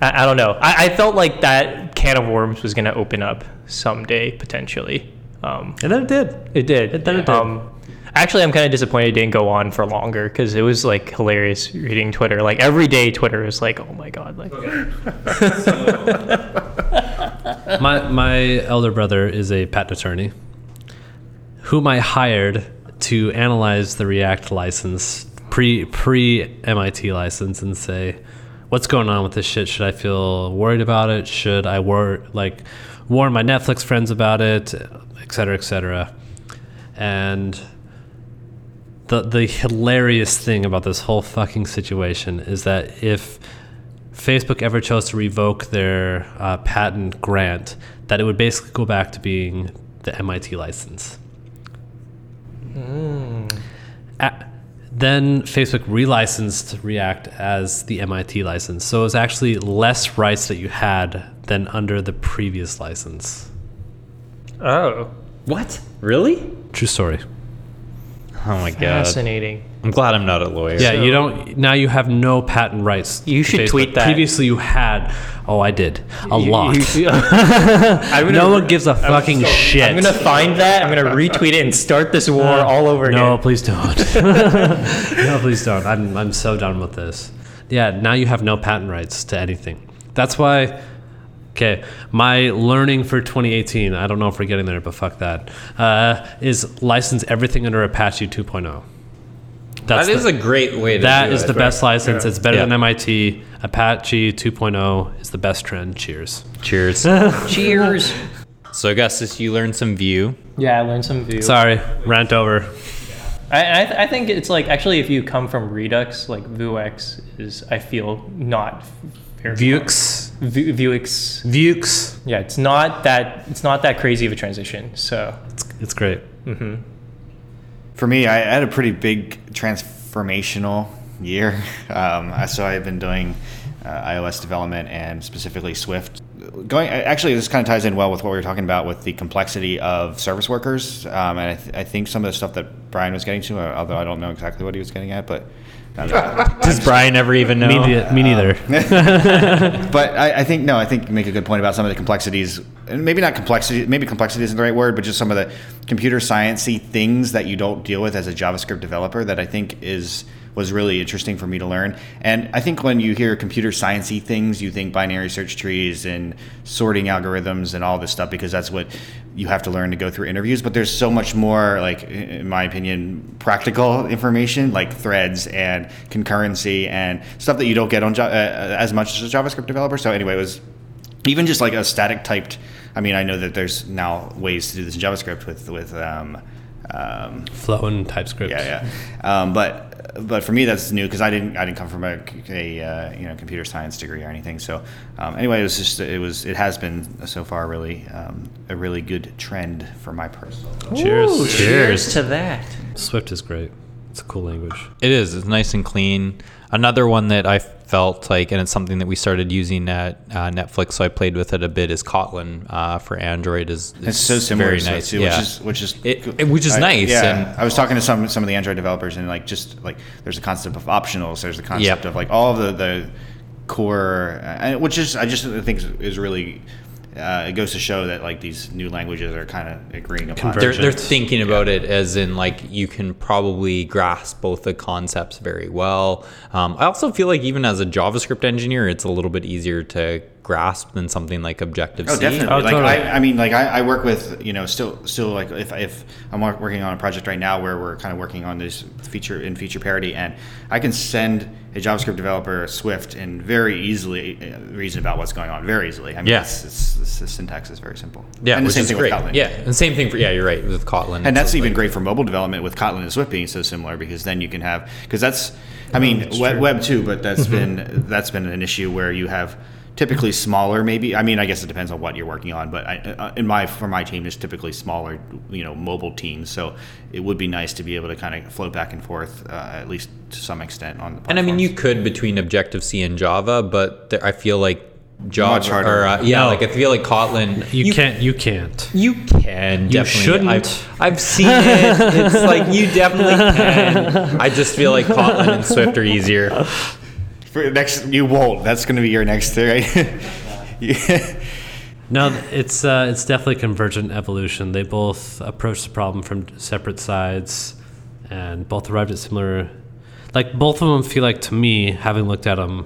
S4: I, I don't know. I, I felt like that can of worms was going to open up someday potentially. Um,
S3: And then it did.
S4: it did.
S3: It- then it did.
S4: Um, actually, I'm kind of disappointed it didn't go on for longer because it was like hilarious reading Twitter. Like every day, Twitter was like, "Oh my god!" Like, (laughs)
S3: My my elder brother is a patent attorney, whom I hired to analyze the React license pre pre MIT license and say, what's going on with this shit? Should I feel worried about it? Should I wor- like warn my Netflix friends about it, et cetera, et cetera? And the the hilarious thing about this whole fucking situation is that if Facebook ever chose to revoke their uh, patent grant, that it would basically go back to being the MIT license. A- then Facebook relicensed React as the MIT license, so it was actually less rights that you had than under the previous license.
S4: oh,
S1: what? Really?
S3: True story.
S1: Oh my god.
S4: fascinating.
S1: I'm glad I'm not a lawyer.
S3: Yeah, you don't. Now you have no patent rights.
S4: You should
S3: Facebook.
S4: tweet that.
S3: Previously, you had. Oh, I did a
S4: You-
S3: lot.
S4: you- (laughs) I'm gonna-
S3: no one gives a fucking shit.
S4: I'm gonna find that. I'm gonna retweet it and start this war all over again.
S3: No, please don't. (laughs) (laughs) no, please don't. I'm, I'm so done with this. Yeah, now you have no patent rights to anything. That's why. Okay, my learning for 2018. I don't know if we're getting there, but fuck that. Uh, is license everything under Apache 2.0. That's
S1: That is
S3: the,
S1: a great way to
S3: that
S1: do
S3: is
S1: it.
S3: the best license.
S2: Yeah.
S3: It's better
S1: Yeah.
S3: than MIT. Apache 2.0 is the best trend. Cheers.
S1: Cheers. (laughs)
S4: Cheers.
S1: so Augustus, you learned some Vue.
S4: Yeah, I learned some Vue.
S3: Sorry, rant over.
S4: I, I, th- I think it's like actually if you come from Redux, like Vuex is I feel not very
S3: Vuex.
S4: Vu- Vuex.
S3: Vuex.
S4: Yeah, it's not that it's not that crazy of a transition. So
S3: It's, it's great. Mm-hmm.
S5: For me, I had a pretty big transformational year. (laughs) Um, so I've been doing uh, iOS development and specifically Swift. Going actually, this kind of ties in well with what we were talking about with the complexity of service workers. Um, and I, th- I think some of the stuff that Brian was getting to, uh, although I don't know exactly what he was getting at, but. (laughs)
S1: Does Brian ever even know?
S3: Me, nei- me neither. Oh. (laughs)
S5: but I, I think no, I think you make a good point about some of the complexities, and maybe not complexity. Maybe complexity isn't the right word, but just some of the computer sciencey things that you don't deal with as a JavaScript developer that I think is was really interesting for me to learn. And I think when you hear computer sciencey things, you think binary search trees and sorting algorithms and all this stuff because that's what you have to learn to go through interviews. But there's so much more, like in my opinion, practical information like threads and concurrency and stuff that you don't get on uh, as much as a JavaScript developer. So anyway, it was even just like a static typed. I mean, I know that there's now ways to do this in JavaScript with with um, um,
S3: Flow and TypeScript.
S5: yeah, yeah. Um, but but for me, that's new because I didn't I didn't come from a, a uh, you know computer science degree or anything. So um, anyway, it was just it was it has been so far really um, a really good trend for my personal.
S3: Cheers.
S4: cheers to that.
S3: Swift is great. It's a cool language.
S1: It is. It's nice and clean. Another one that I felt like, and it's something that we started using at uh, Netflix, so I played with it a bit. Is Kotlin uh, for Android? Is, is
S5: It's so similar
S1: very
S5: to
S1: nice,
S5: too,
S1: yeah.
S5: which is which is
S1: It- it- which is
S5: I-
S1: nice,
S5: Yeah,
S1: and-
S5: I was talking to some some of the Android developers, and like just like there's a concept of optionals. There's the concept
S1: Yep.
S5: of like all of the the core, uh, which is I just think is really. Uh, it goes to show that like these new languages are kind of agreeing upon.
S1: they're, they're thinking about it as in like you can probably grasp both the concepts very well. Um, I also feel like even as a JavaScript engineer, it's a little bit easier to grasp than something like Objective
S5: Oh,
S1: C.
S5: definitely.
S3: Oh,
S5: like
S3: totally.
S5: I, I mean, like I, I work with you know still still like if if I'm working on a project right now where we're kind of working on this feature in feature parity, and I can send a JavaScript developer Swift and very easily uh, reason about what's going on very easily. I mean,
S1: Yeah.
S5: it's, it's, it's, the syntax is very simple.
S1: Yeah,
S5: and the same
S1: is
S5: thing
S1: great.
S5: with Kotlin.
S1: Yeah, and same thing for yeah, you're right with Kotlin.
S5: And that's
S1: It's
S5: even
S1: like-
S5: great for mobile development with Kotlin and Swift being so similar because then you can have because that's I mean web,
S3: true.
S5: web too, but that's been that's been an issue where you have typically smaller maybe I mean I guess it depends on what you're working on, but I, uh, in my for my team it's typically smaller you know mobile teams, so it would be nice to be able to kind of float back and forth uh, at least to some extent on. The
S1: And I mean, you could between Objective C and Java, but there, I feel like Java
S5: Much harder.
S1: or uh, yeah,
S3: No.
S1: like I feel like Kotlin.
S3: You, can't. You can't.
S1: You can definitely.
S3: shouldn't.
S1: I've, I've seen it. It's like you definitely can. I just feel like Kotlin and Swift are easier.
S5: For next you won't. That's going to be your next right. yeah. (laughs)
S3: No, it's uh, it's definitely convergent evolution. They both approach the problem from separate sides, and both arrived at similar. Like both of them feel like to me, having looked at them,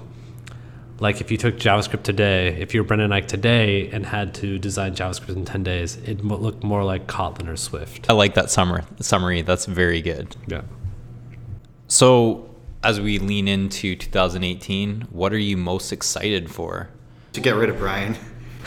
S3: like if you took JavaScript today, if you were Brendan Eich today and had to design JavaScript in ten days, it would look more like Kotlin or Swift.
S1: I like that summary. Summary. That's very good.
S3: Yeah.
S1: So as we lean into 2018, what are you most excited for?
S5: To get rid of Brian. (laughs)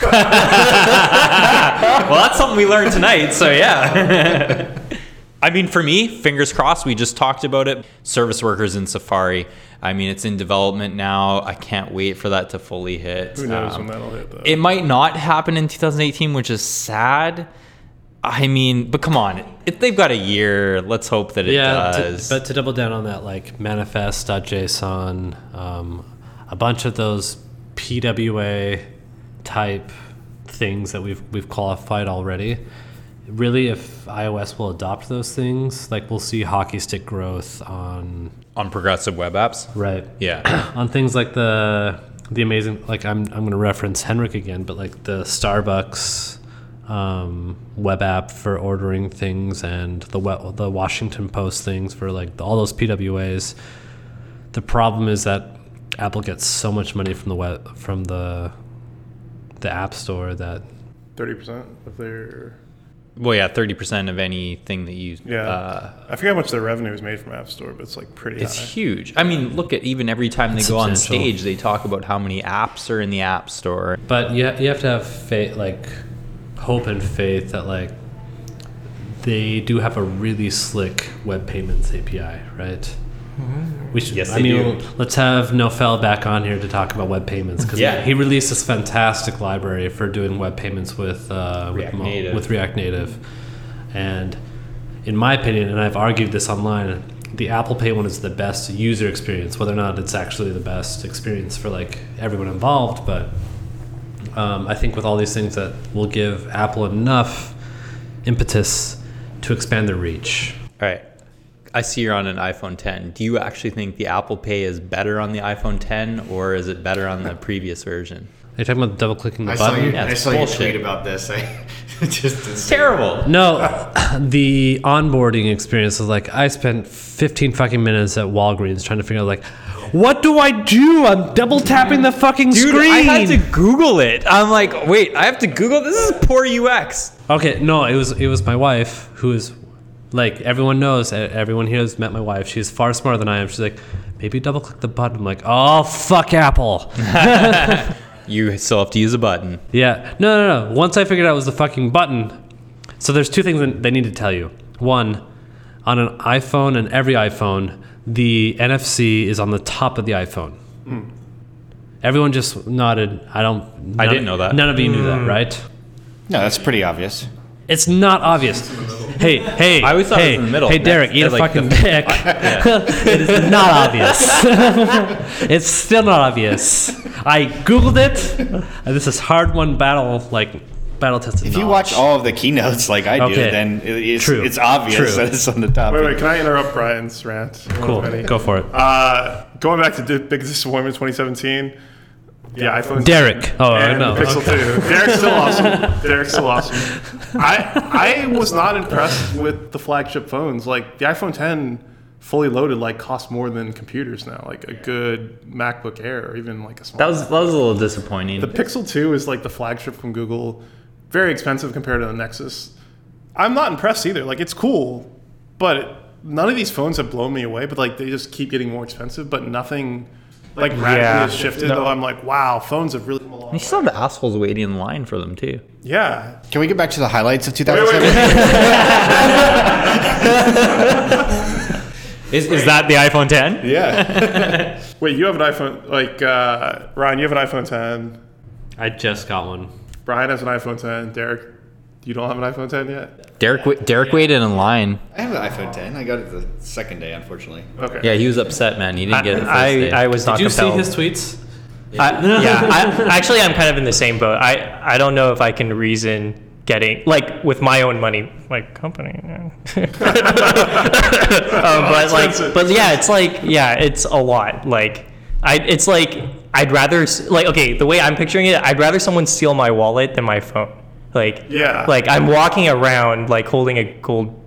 S1: Well, that's something we learned tonight, so yeah. (laughs) I mean, for me, fingers crossed, we just talked about it. Service workers in Safari. I mean, it's in development now. I can't wait for that to fully hit.
S2: Who knows
S1: Um,
S2: when that'll hit though?
S1: it might not happen in 2018, which is sad. I mean, but come on. If they've got a year, let's hope that it
S3: yeah, to-
S1: does.
S3: but to double down on that, like manifest.json, um, a bunch of those PWA type things that we've we've qualified already. Really, if iOS will adopt those things, like we'll see hockey stick growth on
S1: on progressive web apps.
S3: right
S1: Yeah. (clears throat)
S3: on things like the the amazing like I'm I'm going to reference Henrik again, but like the Starbucks um, web app for ordering things and the the Washington Post things for like all those PWAs. The problem is that Apple gets so much money from the web from the the App Store that
S2: Thirty percent of their
S1: well, yeah, 30% of anything that you.
S2: yeah.
S1: Uh,
S2: I forget how much their revenue is made from App Store, but it's like pretty
S1: It's
S2: high.
S1: huge. I mean, look at even every time they go on stage, they talk about how many apps are in the App Store.
S3: But you, ha- you have to have faith, like hope and faith that like they do have a really slick web payments API, right? We should.
S1: Yes,
S3: I
S1: they
S3: mean,
S1: do.
S3: let's have Naoufal back on here to talk about web payments because
S1: Yeah.
S3: he released this fantastic library for doing web payments with uh,
S1: React
S3: with,
S1: Native.
S3: with React Native, and in my opinion, and I've argued this online, the Apple Pay one is the best user experience. Whether or not it's actually the best experience for like everyone involved, but um, I think with all these things that will give Apple enough impetus to expand their reach.
S1: All right. I see you're on an iPhone 10. Do you actually think the Apple Pay is better on the iPhone 10 or is it better on the previous version?
S3: Are you talking about double clicking the
S5: I saw
S3: button?
S5: you.
S1: Yeah,
S5: I
S1: it's
S5: saw you tweet about this. (laughs) I just
S1: It's terrible.
S3: No, (laughs) the onboarding experience is like I spent 15 fucking minutes at Walgreens trying to figure out like, what do I do? I'm double tapping the fucking
S1: Dude,
S3: screen.
S1: I had to Google it. I'm like, wait, I have to Google this is poor UX.
S3: Okay, no, it was it was my wife who is like everyone knows. Everyone here has met my wife. She's far smarter than I am. She's like, maybe double click the button. I'm like, oh fuck Apple. (laughs) (laughs)
S1: You still have to use a button.
S3: Yeah. No, no, no. Once I figured out it was the fucking button. So there's two things that they need to tell you. One, on an iPhone and every iPhone, the NFC is on the top of the iPhone. Hmm. Everyone just nodded. I don't.
S1: I didn't know that.
S3: None of you knew that, hmm. right?
S5: no, that's pretty obvious.
S3: It's not obvious. hey, hey.
S1: I always thought it
S3: hey,
S1: was in the middle.
S3: Hey, Derek,
S1: Next-
S3: eat a
S1: like
S3: fucking
S1: the-
S3: dick. (laughs) it is not obvious. (laughs) it's still not obvious. I googled it. this is hard won battle, like battle tested.
S5: If you watch all of the keynotes like I do,
S3: Okay.
S5: then it's,
S3: True.
S5: it's obvious
S3: True.
S5: that it's on the top.
S2: Wait, wait, can I interrupt Brian's rant?
S3: cool, go for it.
S2: Uh, going back to the big disappointment 2017. Yeah, iPhone.
S3: Derek. Oh, I
S2: and
S3: know.
S2: the Pixel 2. Derek's still (laughs) awesome. Derek's still awesome. I I was not impressed with the flagship phones. Like the iPhone 10 fully loaded like costs more than computers now. Like a good MacBook Air or even like a small.
S1: That was that was a little disappointing.
S2: the Pixel 2 is like the flagship from Google. Very expensive compared to the Nexus. I'm not impressed either. Like it's cool, but none of these phones have blown me away. But like they just keep getting more expensive. But nothing like radically
S4: Yeah.
S2: has shifted.
S4: No.
S2: Though I'm like, wow, phones have really come a
S1: you still have assholes waiting in line for them too.
S2: Yeah,
S5: Can we get back to the highlights of
S2: Wait, wait,
S5: 2017?
S2: wait. (laughs)
S4: Is, is that the iPhone 10?
S5: yeah. (laughs)
S2: Wait, you have an iPhone? Like uh, Ryan, you have an iPhone 10.
S3: I just got one.
S2: Brian has an iPhone 10. Derek, you don't have an iPhone 10 yet.
S1: Derek wa- Derek waited in line.
S5: I have an iPhone 10. I got it the second day, unfortunately.
S2: Okay.
S1: Yeah, he was upset, man. He didn't get it. First
S4: I,
S1: day.
S4: I was not
S3: Did you see his tweets?
S4: I, (laughs) yeah, I, actually, I'm kind of in the same boat. I, I don't know if I can reason getting like with my own money, like company. um, (laughs) but (laughs) like, but yeah, it's like yeah, it's a lot. Like, I it's like I'd rather like okay, the way I'm picturing it, I'd rather someone steal my wallet than my phone. Like
S2: Yeah.
S4: like I'm walking around like holding a gold.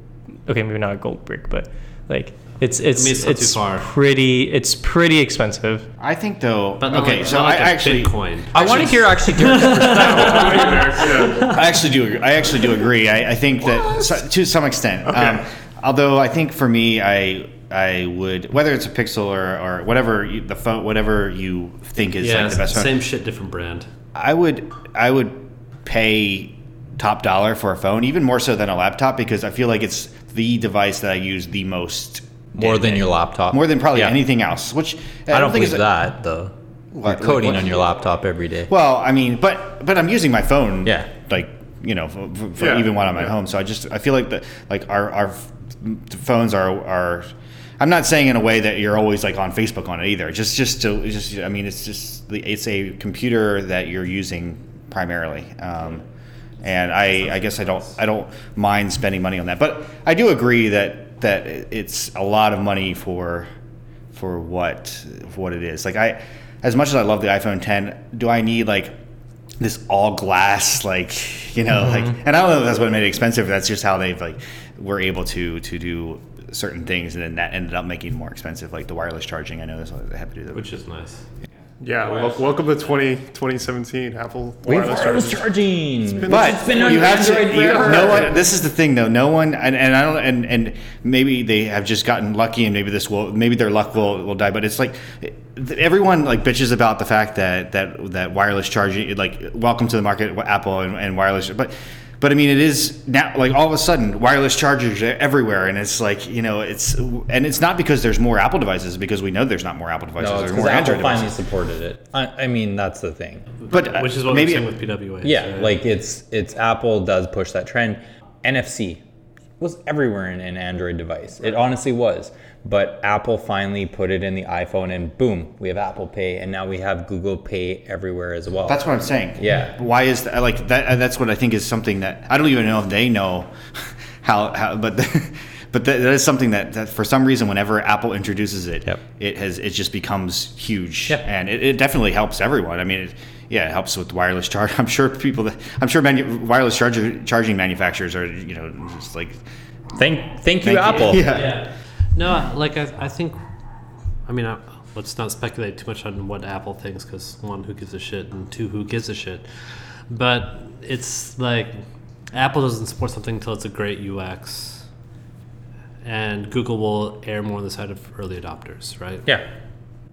S4: Okay, maybe not a gold brick, but like. It's it's
S3: mean, it's too
S4: it's
S3: far.
S4: pretty it's pretty expensive.
S5: I think though.
S3: But
S5: okay,
S3: like,
S5: so
S3: not like
S5: I
S3: a
S5: actually,
S3: Bitcoin.
S1: I want to hear actually Derek's (laughs) perspective.
S2: Yeah.
S5: I actually do. I actually do agree. I, I think that so, to some extent. Um, although I think for me, I I would whether it's a Pixel or, or whatever you, the phone, whatever you think is
S3: Yeah,
S5: like the best phone.
S3: same shit, different brand.
S5: I would I would pay top dollar for a phone, even more so than a laptop, because I feel like it's the device that I use the most.
S1: More than
S5: day-to-day.
S1: your laptop.
S5: More than probably
S1: Yeah.
S5: anything else. Which I,
S1: I don't
S5: think
S1: believe
S5: is
S1: that though.
S5: What-
S1: You're coding
S5: what-
S1: on your laptop every day.
S5: Well, I mean, but but I'm using my phone.
S1: Yeah.
S5: Like you know, for, for
S2: Yeah,
S5: even when I'm at
S2: yeah.
S5: home. So I just I feel like the like our our phones are are. I'm not saying in a way that you're always like on Facebook on it either. Just just to just I mean it's just the- it's a computer that you're using primarily. Um, and I, I guess I don't I don't mind spending money on that, but I do agree that that it's a lot of money for for what for what it is. Like I, as much as I love the iPhone 10, do I need like this all glass like you know like? And I don't know if that's what made it expensive. That's just how they've like were able to to do certain things, and then that ended up making it more expensive. Like the wireless charging, I know that's what they have to do. That.
S3: Which is nice.
S2: Yeah, wel- welcome to 20, 2017 Apple
S1: Wait
S2: wireless
S1: for wireless
S2: charging.
S1: charging.
S5: But
S1: It's been on
S5: you have to.
S1: Android
S5: You, no one. This is the thing, though. No one, and, and I don't, and and maybe they have just gotten lucky, and maybe this will, maybe their luck will will die. But it's like everyone like bitches about the fact that that that wireless charging, like, welcome to the market, Apple and, and wireless, but. But I mean, it is now like all of a sudden wireless chargers are everywhere, and it's like you know, it's and it's not because there's more Apple devices because we know there's not more Apple devices.
S1: No,
S5: there's
S1: because
S5: more
S1: Apple
S5: Android
S1: finally
S5: devices.
S1: supported it. I, I mean, that's the thing.
S5: But uh,
S3: Which is what
S5: maybe
S3: we're saying with PWA.
S1: Yeah, like it's it's Apple does push that trend. NFC was everywhere in an Android device. It honestly was. But Apple finally put it in the iPhone and boom, we have Apple Pay and now we have Google Pay everywhere as well.
S5: That's what I'm saying.
S1: Yeah.
S5: Why is that? Like that? Uh, that's what I think is something that I don't even know if they know (laughs) how. how but (laughs) but that, that is something that, that for some reason, whenever Apple introduces it,
S1: Yep.
S5: it has it just becomes huge,
S1: Yeah.
S5: and it, it definitely helps everyone. I mean. It, yeah, it helps with wireless charge. (laughs) I'm sure people that I'm sure manu- wireless charger, charging manufacturers are you know just like
S1: thank thank you,
S5: thank you.
S1: Apple.
S5: Yeah.
S3: Yeah. No, like I, I think, I mean, I, let's not speculate too much on what Apple thinks because one, who gives a shit, and two, who gives a shit. But it's like Apple doesn't support something until it's a great UX, and Google will err more on the side of early adopters, right?
S1: Yeah.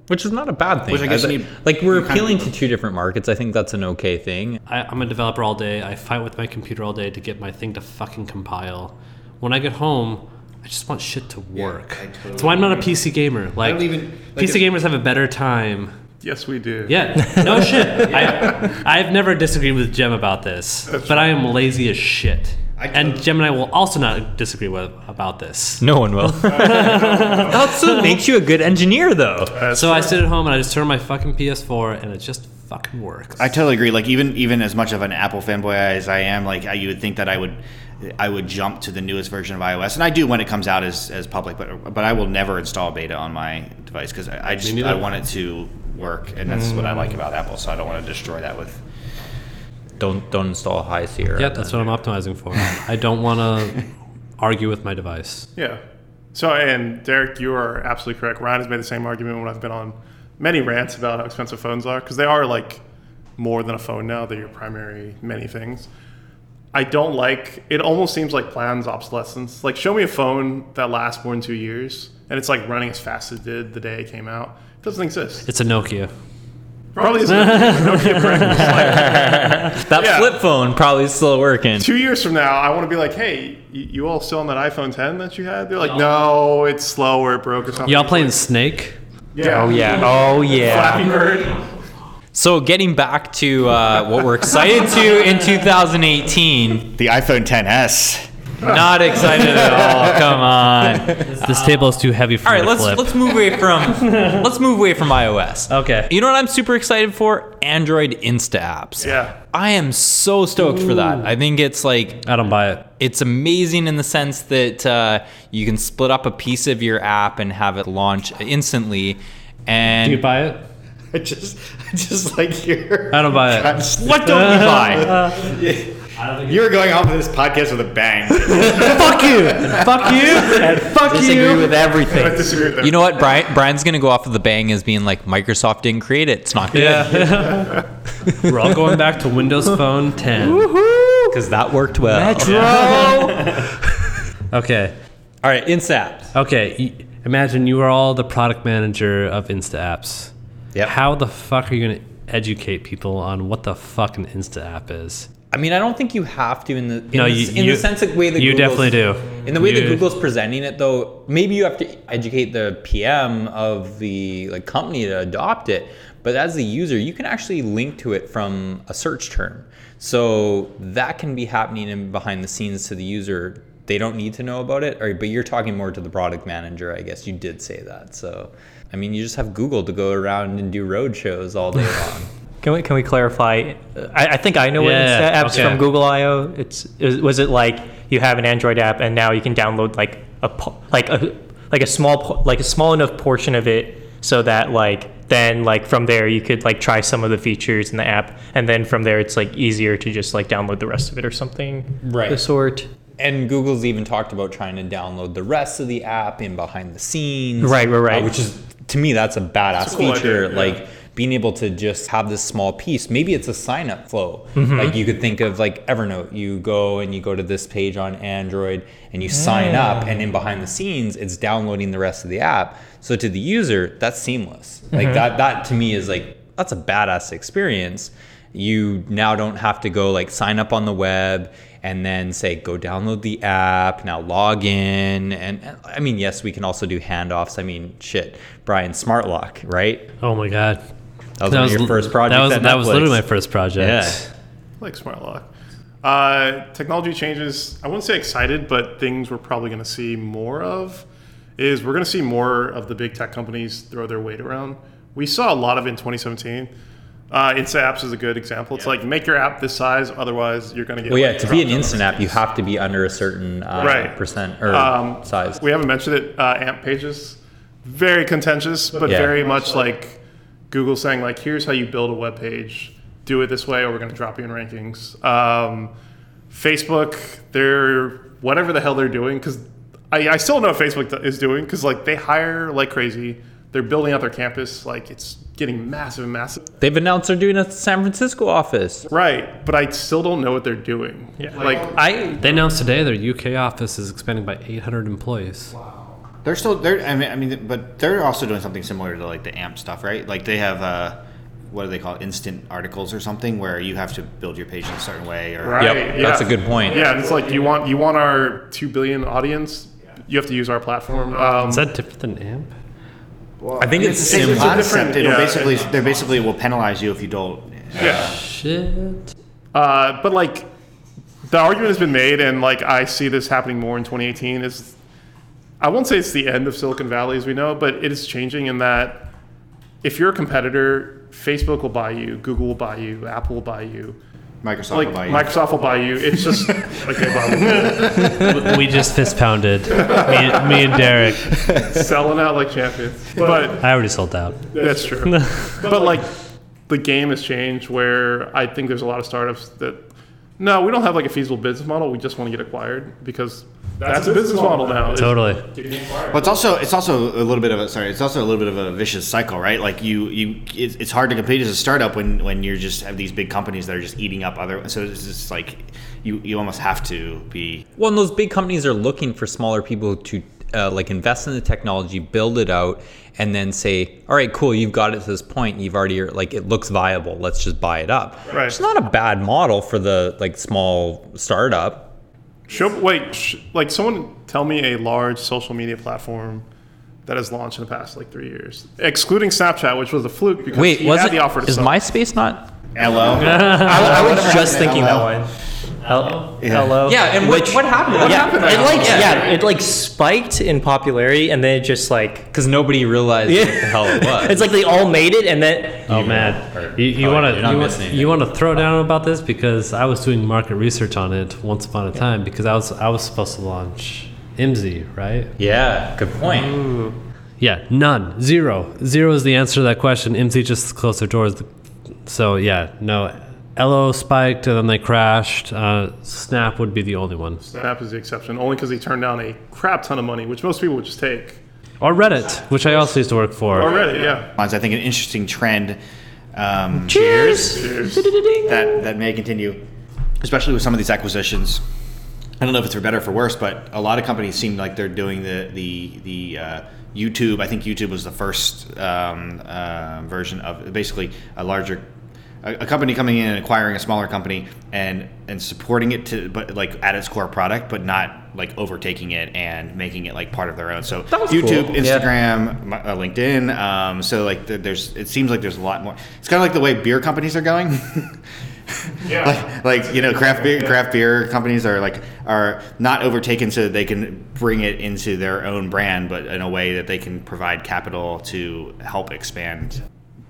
S1: Which is not a bad thing.
S5: Which I guess
S1: I-
S5: you need-
S1: like we're
S5: you kind of-
S1: appealing to two different markets. I think that's an okay thing.
S3: I, I'm a developer all day. I fight with my computer all day to get my thing to fucking compile. When I get home, I just want shit to work.
S5: I totally
S3: That's why I'm not a PC gamer. Like,
S5: don't even- like
S3: PC
S5: if-
S3: gamers have a better time.
S2: Yes, we do.
S3: Yeah, no (laughs) shit. I, I've never disagreed with Jem about this, but I am lazy as shit.
S5: I
S3: And Jem and I will also not disagree with about this.
S1: No one will. (laughs) That's what makes you a good engineer, though.
S2: That's
S3: So I sit at home and I just turn my fucking PS4 and it just fucking works.
S5: I totally agree. Like even even as much of an Apple fanboy as I am, like I, you would think that I would I would jump to the newest version of iOS, and I do when it comes out as, as public. But but I will never install beta on my device because I, I just
S3: neither.
S5: I want it to work, and that's what I like mm. about Apple. So I don't want to destroy that with.
S1: Don't don't install High Sierra.
S3: yeah, that's what I'm optimizing for. (laughs) I don't want to argue with my device.
S2: Yeah. So, and Derek, you are absolutely correct. Ryan has made the same argument when I've been on many rants about how expensive phones are because they are like more than a phone now. They're your primary many things. I don't like it. Almost seems like plans obsolescence. Like, show me a phone that lasts more than two years and it's like running as fast as it did the day it came out. It doesn't exist.
S3: It's a Nokia.
S2: Probably isn't. Nokia correct. Like, (laughs)
S1: That
S2: Yeah.
S1: flip phone probably is still working.
S2: two years from now, I want to be like, hey, you, you all still on that iPhone 10 that you had? They're like, no, it's slow or it broke or something.
S3: Y'all playing Snake?
S2: Yeah.
S4: Oh yeah. Oh yeah.
S2: Flappy Bird.
S1: So getting back to uh, what we're excited to in 2018.
S5: The iPhone 10s.
S1: Not excited at all. Come on.
S3: This table is too heavy for
S1: All
S3: me to
S1: let's
S3: flip.
S1: let's move away from let's move away from iOS.
S3: Okay.
S1: You know what I'm super excited for? Android Instant apps.
S2: Yeah.
S1: I am so stoked for that. I think it's like
S3: I don't buy it.
S1: it's amazing in the sense that uh, you can split up a piece of your app and have it launch instantly. And
S3: Do you buy it?
S5: I just I just like your.
S3: I don't buy it.
S1: what don't we buy? (laughs)
S5: You're going off of this podcast with a bang. (laughs)
S3: fuck you! Fuck you! And fuck
S4: Disagree
S3: you!
S4: with (laughs)
S2: I
S4: everything.
S2: disagree with that.
S1: You know what? Brian Brian's gonna go off of the bang as being like Microsoft didn't create it. It's not good
S3: Yeah. We're all going back to Windows Phone 10.
S1: because that worked well. Metro.
S3: Okay.
S1: All right, Instant apps.
S3: Okay. Imagine you are all the product manager of Instant apps.
S1: Yep.
S3: How the fuck are you going to educate people on what the fuck an Instant app is?
S1: I mean, I don't think you have to in the in,
S3: No,
S1: the, in
S3: you-
S1: the sense of way that
S3: you
S1: Google's-
S3: definitely do.
S1: In the way that Google's presenting it, though, maybe you have to educate the PM of the like company to adopt it. But as the user, you can actually link to it from a search term, so that can be happening in behind the scenes to the user. They don't need to know about it, or but you're talking more to the product manager. I guess you did say that. So, I mean, you just have Google to go around and do road shows all day (laughs) long.
S4: Can we can we clarify? I, I think I know what
S3: Yeah,
S4: Instant apps
S3: okay.
S4: from Google I/O. It's is, was it like you have an Android app and now you can download like a like a like a small like a small enough portion of it so that like then like from there you could like try some of the features in the app and then from there it's like easier to just like download the rest of it or something
S1: Right.
S4: the sort.
S1: And Google's even talked about trying to download the rest of the app in behind the scenes.
S4: Right, right, right.
S1: uh, which is to me that's a badass
S2: a cool
S1: feature.
S2: idea, yeah.
S1: Like being able to just have this small piece. Maybe it's a sign up flow.
S4: Mm-hmm.
S1: Like you could think of like Evernote. You go and you go to this page on Android and you sign up, and in behind the scenes, it's downloading the rest of the app. So to the user, that's seamless. Like
S4: Mm-hmm.
S1: that. That to me is like that's a badass experience. You now don't have to go like sign up on the web and then say go download the app now log in and and, i mean yes we can also do handoffs i mean shit brian smart lock right
S3: Oh my god.
S1: that was one of your first project
S3: That was,
S1: at
S3: that was literally my first project.
S1: Yeah.
S2: I like smart lock. Uh, technology changes. I wouldn't say excited, but things we're probably going to see more of is we're going to see more of the big tech companies throw their weight around. We saw a lot of it in 2017. Uh, Instant apps is a good example. It's like make your app this size, otherwise you're going to get.
S1: well yeah
S2: like,
S1: to be an instant app you have to be under a certain uh,
S2: Right.
S1: percent or
S2: Um,
S1: size
S2: We haven't mentioned it. Uh, AMP pages, very contentious, but
S1: Yeah.
S2: very much like Google saying like, here's how you build a web page. Do it this way, or we're going to drop you in rankings. Um, Facebook, they're whatever the hell they're doing because I, I still know what Facebook is doing because like they hire like crazy. They're building out their campus like it's getting massive and massive.
S1: they've announced they're doing a san francisco office
S2: Right, but I still don't know what they're doing.
S4: Yeah.
S2: Like
S1: i
S3: They announced today their UK office is expanding by 800 employees. Wow.
S5: They're still they're I mean I mean but they're also doing something similar to like the AMP stuff, right? Like they have uh what do they call it? instant articles or something where you have to build your page in a certain way or
S2: Right.
S1: Yep, that's a good point.
S2: Yeah, it's like you want you want our two billion audience. You have to use our platform. Um,
S3: Is that different than AMP?
S1: I think it's
S5: it's the same
S1: similar.
S5: concept. It'll
S2: yeah.
S5: basically they basically will penalize you if you don't
S2: yeah,
S3: Shit.
S2: uh, but like the argument has been made, and like I see this happening more in 2018. Is I won't say it's the end of Silicon Valley as we know, but it is changing in that if you're a competitor, Facebook will buy you, Google will buy you, Apple will buy you,
S5: Microsoft
S2: like
S5: will buy you.
S2: Microsoft will buy you. It's just (laughs) okay, Bob,
S3: we just fist pounded. Me, me and Derek.
S2: selling out like champions. But
S3: I already sold out.
S2: That's true. (laughs) but like the game has changed where I think there's a lot of startups that no, we don't have like a feasible business model. We just want to get acquired because that's, a business model now. is
S3: Totally.
S2: getting acquired.
S5: Well, it's also it's also a little bit of a sorry. It's also a little bit of a vicious cycle, right? Like you you it's, it's hard to compete as a startup when when you just have these big companies that are just eating up other. So it's just like you you almost have to be.
S1: Well, and those big companies are looking for smaller people to uh, like invest in the technology, build it out, and then say, "All right, cool, you've got it to this point. You've already like it looks viable. Let's just buy it up."
S2: Right.
S1: It's not a bad model for the like small startup.
S2: Show, wait, sh- like someone tell me a large social media platform that has launched in the past like three years, excluding Snapchat, which was a fluke because
S1: Wait,
S2: he
S1: was
S2: had
S1: it?
S2: the offer to
S1: is
S2: sell.
S1: MySpace not?
S5: Hello.
S4: I, (laughs) I was just
S5: happened to
S4: thinking that
S5: LL?
S4: One. Hel- Hello.
S1: Yeah, and what, what happened? What
S4: yeah,
S1: happened?
S4: it like yeah. it like spiked in popularity, and then it just like
S1: because nobody realized
S4: Yeah.
S1: what the hell it was. (laughs)
S4: it's like they all made it, and then
S3: Oh man, you, you
S1: oh,
S3: want to you, you want to throw down about this because I was doing market research on it once upon a time because I was I was supposed to launch IMSI, right?
S1: yeah, good point.
S3: Yeah, none, zero, zero is the answer to that question. IMSI just closed their doors, so yeah, no. Ello spiked and then they crashed. Uh, Snap would be the only one,
S2: Snap is the exception, only because he turned down a crap ton of money, which most people would just take
S3: or Reddit, which I also used to work for.
S2: already. Yeah.
S5: I think an interesting trend. Um,
S4: cheers.
S2: Cheers.
S5: that that may continue, especially with some of these acquisitions. I don't know if it's for better or for worse, but a lot of companies seem like they're doing the the the uh, YouTube. I think YouTube was the first um, uh, version of basically a larger a, a company coming in and acquiring a smaller company and and supporting it to but like at its core product, but not like overtaking it and making it like part of their own. So YouTube,
S1: cool.
S5: Instagram, my- uh, LinkedIn. Um, so like th- there's it seems like there's a lot more. It's kind of like the way beer companies are going. (laughs)
S2: Yeah.
S5: like, like you know craft beer craft beer companies are like are not overtaken so that they can bring it into their own brand but in a way that they can provide capital to help expand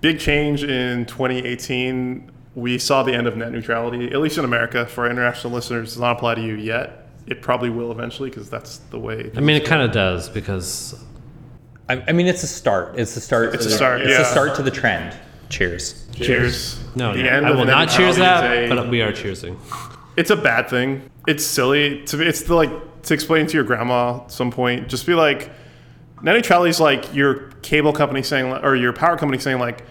S2: Big change in 2018. We saw the end of net neutrality, at least in America. For our international listeners, does not apply to you yet. It probably will eventually because that's the way.
S3: I mean, it kind of does because
S1: I, I mean, it's a start. It's a start.
S2: It's a start,
S1: It's
S2: yeah.
S1: a start to the trend. Cheers.
S2: Cheers.
S3: no,
S2: The
S3: no
S2: end
S3: I will not cheers that,
S2: a-
S3: but we are cheersing.
S2: It's a bad thing. It's silly. To it's the, like to explain to your grandma at some point. Just be like, net neutrality is like your cable company saying, or your power company saying, like,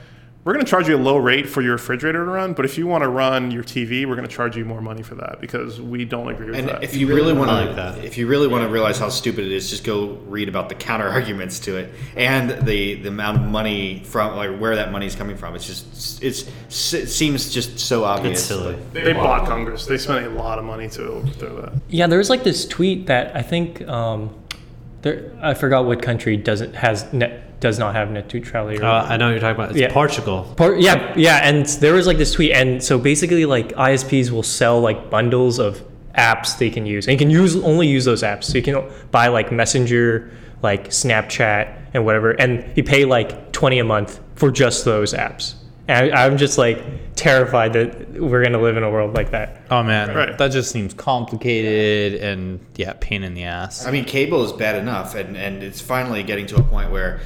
S2: we're going to charge you a low rate for your refrigerator to run, but if you want to run your TV, we're going to charge you more money for that because we don't agree with
S5: and
S2: that.
S5: if you really want to
S3: like that.
S5: if you really want to realize how stupid it is just go read about the counter (laughs) arguments to it and the the amount of money from like where that money is coming from it's just it's it seems just so obvious
S3: It's silly.
S2: they bought Congress. They spent a lot of money to overthrow that.
S4: Yeah, there was like this tweet that I think um, there. I forgot what country doesn't has net does not have net neutrality. or-
S3: Uh, I know what you're talking about. It's
S4: Yeah.
S3: Portugal.
S4: Por- yeah, yeah, and there was like this tweet, and so basically, like ISPs will sell like bundles of apps they can use, and you can use only use those apps. So you can buy like Messenger, like Snapchat, and whatever, and you pay like twenty a month for just those apps. And I, I'm just like terrified that we're gonna live in a world like that.
S1: Oh man,
S2: Right.
S1: that just seems complicated and yeah, pain in the ass.
S5: I mean, cable is bad enough, and, and it's finally getting to a point where,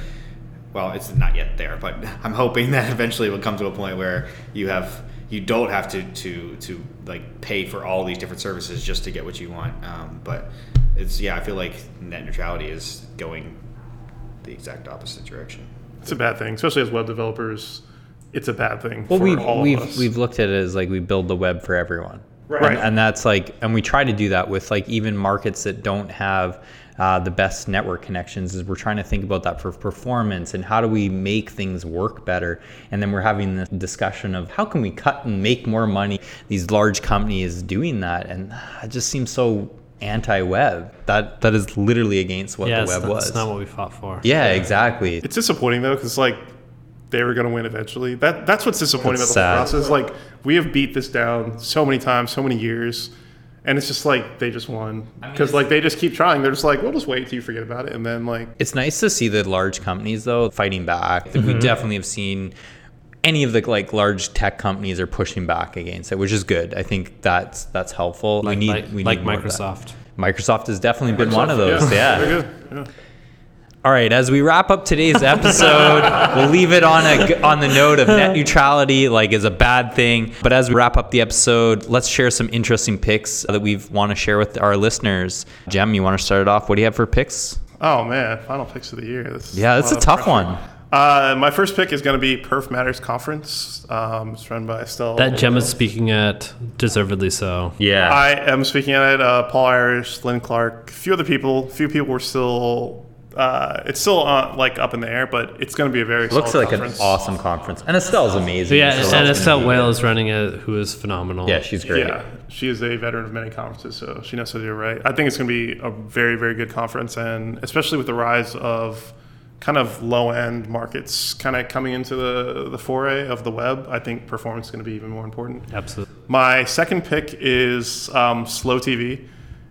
S5: well, it's not yet there, but (laughs) I'm hoping that eventually it will come to a point where you have you don't have to to to like pay for all these different services just to get what you want. Um, but it's yeah, I feel like net neutrality is going the exact opposite direction.
S2: It's a bad thing, especially as web developers. It's a bad thing
S1: Well,
S2: for
S1: we've
S2: all
S1: we've
S2: of us.
S1: we've looked at it as like we build the web for everyone,
S2: Right.
S1: And, and that's like, and we try to do that with like even markets that don't have uh, the best network connections. Is we're trying to think about that for performance and how do we make things work better. And then we're having this discussion of how can we cut and make more money. These large companies doing that, and it just seems so anti-web. That that is literally against what
S3: yeah,
S1: the web
S3: not,
S1: was.
S3: it's not what we fought for.
S1: yeah, exactly.
S2: It's disappointing though, because like they were going to win eventually. That that's what's disappointing
S1: That's
S2: about the whole
S1: sad.
S2: process. Like we have beat this down so many times, so many years, and it's just like they just won
S1: mean,
S2: because
S1: it's-
S2: like they just keep trying. They're just like, we'll just wait till you forget about it, and then like
S1: It's nice to see the large companies though fighting back.
S3: Mm-hmm.
S1: We definitely have seen any of the like large tech companies are pushing back against it, which is good. I think that's that's helpful. we
S3: Like,
S1: need
S3: like,
S1: we
S3: like
S1: need more of that.
S3: Microsoft.
S1: Microsoft has definitely been one of those. Yeah.
S2: very good. Yeah.
S1: All right, as we wrap up today's episode, (laughs) we'll leave it on a on the note of net neutrality, like is a bad thing. But as we wrap up the episode, let's share some interesting picks that we want to share with our listeners. Jem, you want to start it off? What do you have for picks?
S2: Oh man, final picks of the year. This
S1: Yeah, that's a
S2: lot of
S1: tough
S2: pressure.
S1: one.
S2: Uh, my first pick is going to be Perf Matters Conference. Um, it's run by Estelle.
S3: That Gemma's speaking at, deservedly so.
S1: Yeah.
S2: I am speaking at it. Uh, Paul Irish, Lin Clark, a few other people. A few people were still. Uh, it's still uh, like up in the air, but it's going to be a very
S1: Looks
S2: solid
S1: like an awesome conference. And Estelle's amazing.
S3: Yeah,
S1: so
S3: and Estelle
S1: be Weyl
S3: is running it, who is phenomenal.
S1: Yeah, she's great.
S2: Yeah, she is a veteran of many conferences, so she knows how to do it right. I think it's going to be a very, very good conference, and especially with the rise of kind of low end markets kind of coming into the, the foray of the web, I think performance is going to be even more important.
S3: Absolutely.
S2: My second pick is um, Slow TV.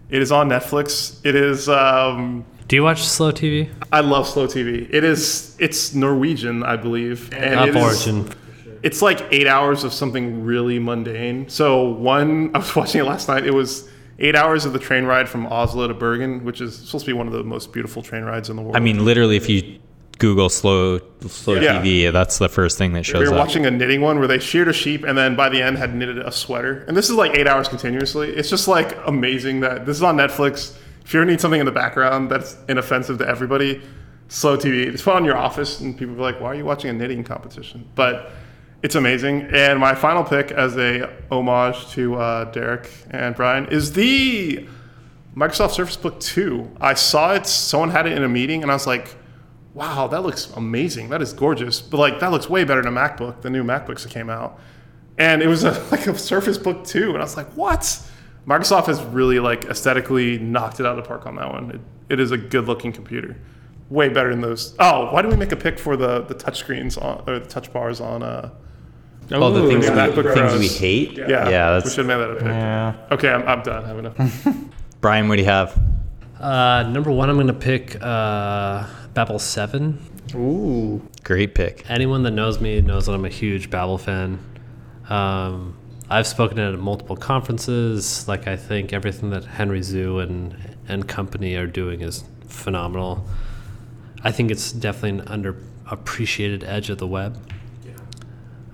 S2: It is on Netflix. It is. Um,
S3: Do you watch Slow TV?
S2: I love Slow TV. It is. It's Norwegian, I believe, and
S3: Up
S2: it is-
S3: Origin.
S2: it's like eight hours of something really mundane. So one, (laughs) I was watching it last night. It was eight hours of the train ride from Oslo to Bergen, which is supposed to be one of the most beautiful train rides in the world.
S1: I mean, literally, if you Google slow slow
S2: Yeah.
S1: TV, that's the first thing that shows up.
S2: we
S1: shows
S2: were
S1: up.
S2: watching a knitting one where they sheared a sheep and then by the end had knitted a sweater. And this is like eight hours continuously. It's just like amazing that this is on Netflix. If you ever need something in the background that's inoffensive to everybody, slow TV. Just put on your office and people be like, why are you watching a knitting competition? But it's amazing. And my final pick as a homage to uh, Derek and Brian is the Microsoft Surface Book 2. I saw it, someone had it in a meeting, and I was like, wow, that looks amazing. That is gorgeous. But like, that looks way better than a MacBook, the new MacBooks that came out. And it was a, (laughs) like a Surface Book 2. And I was like, what? Microsoft has really like aesthetically knocked it out of the park on that one. It, it is a good looking computer. Way better than those. Oh, why do we make a pick for the, the touch screens on, or the touch bars on, uh,
S1: oh, the things,
S2: Yeah,
S1: we, things we hate.
S2: yeah,
S1: yeah.
S2: we
S1: That's
S2: should have made that a pick.
S4: Yeah.
S2: Okay, I'm, I'm done. I have enough. (laughs)
S1: Brian. What do you have?
S3: Uh, number one, I'm going to pick uh, Babel 7.
S4: Ooh.
S1: Great pick.
S3: Anyone that knows me knows that I'm a huge Babel fan. Um, I've spoken at multiple conferences. Like, I think everything that Henry Zhu and, and company are doing is phenomenal. I think it's definitely an underappreciated edge of the web. Yeah.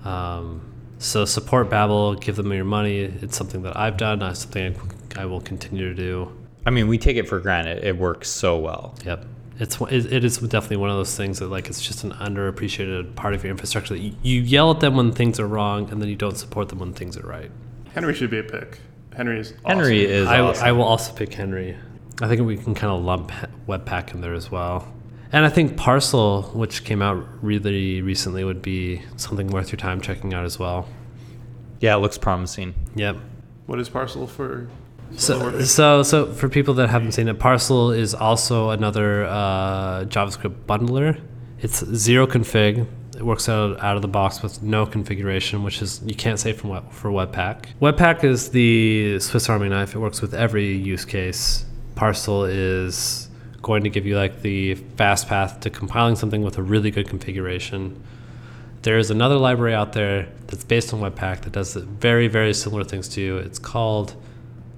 S3: Um, so support Babel, give them your money. It's something that I've done. It's something I, I will continue to do.
S1: I mean, we take it for granted. It works so well.
S3: Yep. It's it, it is definitely one of those things that like it's just an underappreciated part of your infrastructure that you, you yell at them when things are wrong and then you don't support them when things are right.
S2: Henry should be a pick. Henry is awesome.
S1: Henry is
S3: I,
S1: awesome.
S3: I will also pick Henry. I think we can kind of lump Webpack in there as well. And I think Parcel, which came out really recently, would be something worth your time checking out as well.
S1: yeah, it looks promising.
S3: Yep.
S2: What is parcel for?
S3: So, so, so for people that haven't seen it, Parcel is also another uh, JavaScript bundler. It's zero config. It works out out of the box with no configuration, which is you can't say from web, for Webpack. Webpack is the Swiss Army knife. It works with every use case. Parcel is going to give you like the fast path to compiling something with a really good configuration. There is another library out there that's based on Webpack that does very, very similar things to you. It's called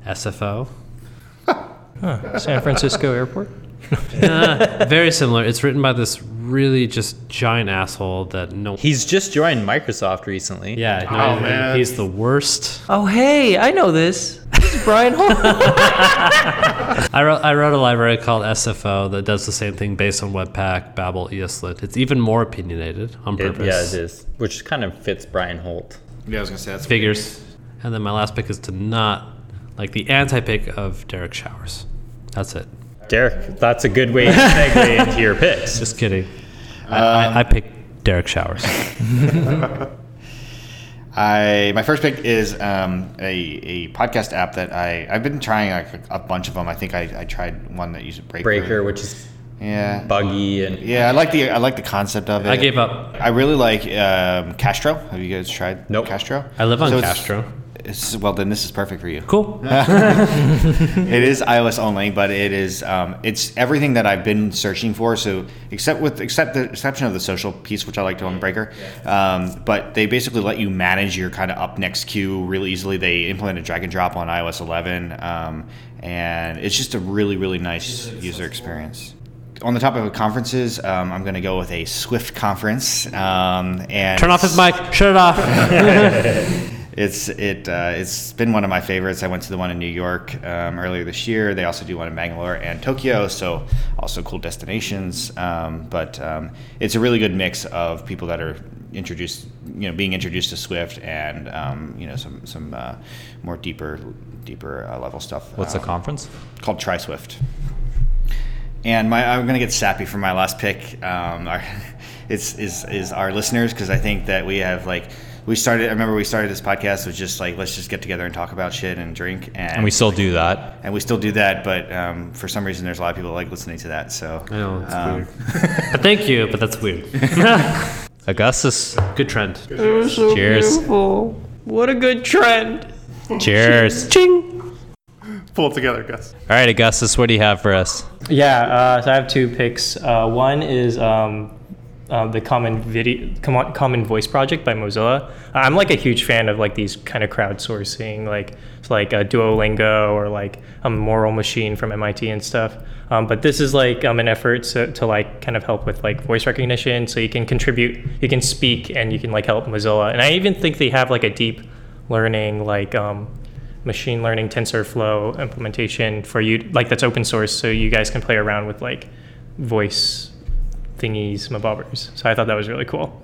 S3: SFO.
S4: Huh. San Francisco Airport. (laughs)
S3: Uh, very similar. It's written by this really just giant asshole that no.
S1: He's just joined Microsoft recently.
S3: yeah, no,
S2: Oh, man.
S3: he's the worst.
S4: Oh, hey, I know this. This is Brian Holt. (laughs) (laughs)
S3: I wrote, I wrote a library called SFO that does the same thing based on Webpack, Babel, ESLint. It's even more opinionated on
S1: It-
S3: purpose.
S1: yeah, it is. Which kind of fits Brian Holt.
S5: Yeah, I was gonna say that's
S3: Figures. And then my last pick is to not like the anti-pick of Derek Showers. That's it.
S1: Derek, that's a good way to segue (laughs) into your picks.
S3: Just kidding. I, I, I picked Derek Showers. (laughs)
S5: I my first pick is um, a, a podcast app that I I've been trying like a, a bunch of them. I think I, I tried one that uses Breaker.
S1: Breaker, which is
S5: Yeah.
S1: buggy and
S5: Yeah, I like the I like the concept of it.
S3: I gave up.
S5: I really like um, Castro. Have you guys tried
S1: Nope.
S5: Castro?
S3: I live on
S5: So it's-
S3: Castro.
S5: It's, well, then this is perfect for you.
S3: Cool. (laughs) (laughs)
S5: it is iOS only, but it is um, it's everything that I've been searching for. So except with except the exception of the social piece, which I like to on Breaker, um, but they basically let you manage your kind of up next queue really easily. They implemented drag and drop on iOS 11, um, and it's just a really really nice user experience. On the topic of conferences, um, I'm going to go with a Swift conference. Um, and
S3: Turn off his mic. Shut it off. (laughs)
S5: It's it uh, it's been one of my favorites. I went to the one in New York um, earlier this year. They also do one in Bangalore and Tokyo, so also cool destinations. Um, but um, it's a really good mix of people that are introduced, you know, being introduced to Swift and um, you know some some uh, more deeper deeper uh, level stuff.
S1: What's the
S5: um,
S1: conference?
S5: Called Try Swift. And my, I'm going to get sappy for my last pick. Um, our, (laughs) it's is is our listeners because I think that we have like we started. I remember we started this podcast was just like let's just get together and talk about shit and drink, and,
S1: And we still do that.
S5: and we still do that. But um, for some reason, there's a lot of people like listening to that. So
S3: I know it's
S5: um,
S3: weird. (laughs) But thank you, but that's weird. (laughs)
S1: Augustus,
S3: Good trend.
S1: cheers.
S4: What a good trend.
S1: Cheers. (laughs)
S2: Ching Pull it together, Gus.
S1: All right, Augustus, what do you have for us?
S4: Yeah, uh, so I have two picks. Uh, one is um, uh, the Common Video Common Voice Project by Mozilla. I'm like a huge fan of like these kind of crowdsourcing, like like a Duolingo or like a Moral Machine from MIT and stuff. Um, but this is like um, an effort to, to like kind of help with like voice recognition, so you can contribute, you can speak, and you can like help Mozilla. And I even think they have like a deep learning like um, machine learning TensorFlow implementation for you, like that's open source, so you guys can play around with like voice thingies, mabobbers. So I thought that was really cool.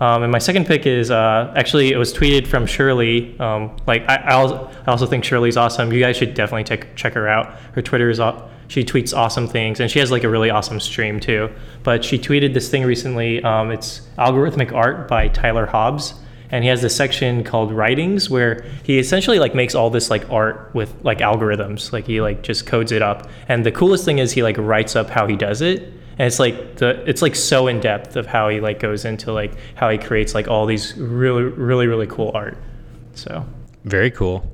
S4: Um, and my second pick is uh, actually it was tweeted from Shirley. Um, like I, I, also, I also think Shirley's awesome. You guys should definitely check check her out. Her Twitter is she tweets awesome things, and she has like a really awesome stream too. But she tweeted this thing recently. Um, it's algorithmic art by Tyler Hobbs, and he has this section called writings where he essentially like makes all this like art with like algorithms. Like he like just codes it up, and the coolest thing is he like writes up how he does it and it's like the it's like so in depth of how he like goes into like how he creates like all these really really really cool art so
S1: Very cool.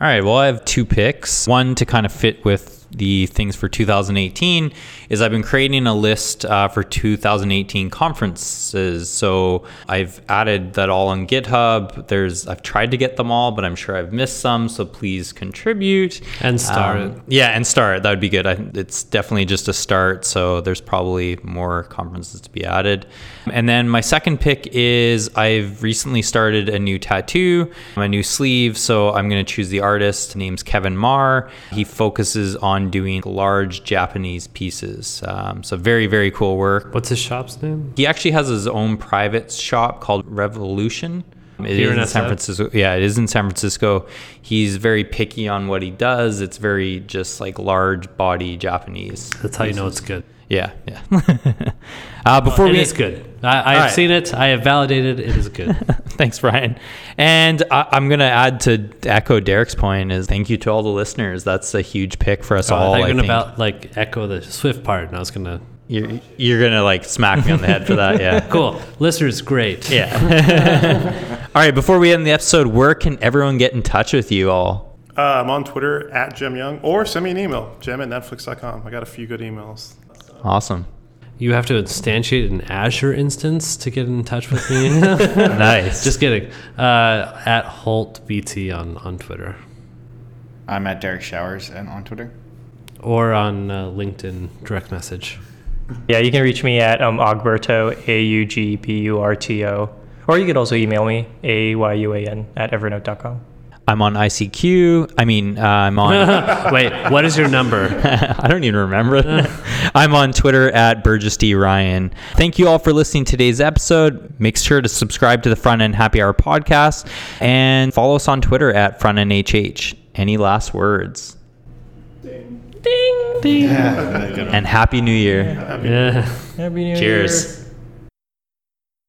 S1: All right, well, I have two picks. One to kind of fit with the things for 2018 is I've been creating a list uh, for 2018 conferences. So I've added that all on GitHub. There's I've tried to get them all, but I'm sure I've missed some. So please contribute
S3: And start
S1: Um,
S3: it.
S1: Yeah, and start. That would be good. I, it's definitely just a start. So there's probably more conferences to be added. And then my second pick is I've recently started a new tattoo, my new sleeve. So I'm going to choose the artist. His name's Kevin Marr. He focuses on doing large Japanese pieces. Um, so very, very cool work.
S3: What's his shop's name?
S1: He actually has his own private shop called Revolution. It
S3: Here
S1: is
S3: in
S1: San Francisco. Yeah, it is in San Francisco. He's very picky on what he does. It's very just like large body Japanese.
S3: That's how you know it's good.
S1: Yeah, yeah. (laughs) uh, before
S3: It
S1: we
S3: is good. I, have
S1: right.
S3: seen it. I have validated. It is good. (laughs)
S1: Thanks, Brian. And I, I'm gonna add to echo Derek's point is thank you to all the listeners. That's a huge pick for us
S3: Oh,
S1: all. I
S3: were gonna
S1: think.
S3: about like echo the Swift part, and I was gonna.
S1: You're, you're gonna like smack me on the head for that. Yeah. (laughs)
S3: Cool. Listeners, great.
S1: Yeah. (laughs) all right. Before we end the episode, where can everyone get in touch with you all?
S2: Uh, I'm on Twitter at Jem Young, or send me an email, jem at netflix.com. I got a few good emails.
S1: Awesome.
S3: You have to instantiate an Azure instance to get in touch with me. (laughs)
S1: Nice.
S3: Just kidding. Uh, at Holt BT on on Twitter
S5: I'm at Derek Showers and on Twitter.
S3: or on uh, LinkedIn direct message.
S4: Yeah you can reach me at um, augburto a-u-g-b-u-r-t-o or you could also email me a-y-u-a-n at evernote.com
S1: I'm on ICQ. I mean, uh, I'm on. (laughs)
S3: Wait, what is your number? (laughs)
S1: I don't even remember. (laughs) I'm on Twitter at Burgess D Ryan. Thank you all for listening to today's episode. Make sure to subscribe to the Front End Happy Hour podcast and follow us on Twitter at Front End HH. Any last words?
S4: Ding ding (laughs)
S1: And Happy New Year.
S3: Yeah.
S4: Happy New Year.
S1: Cheers.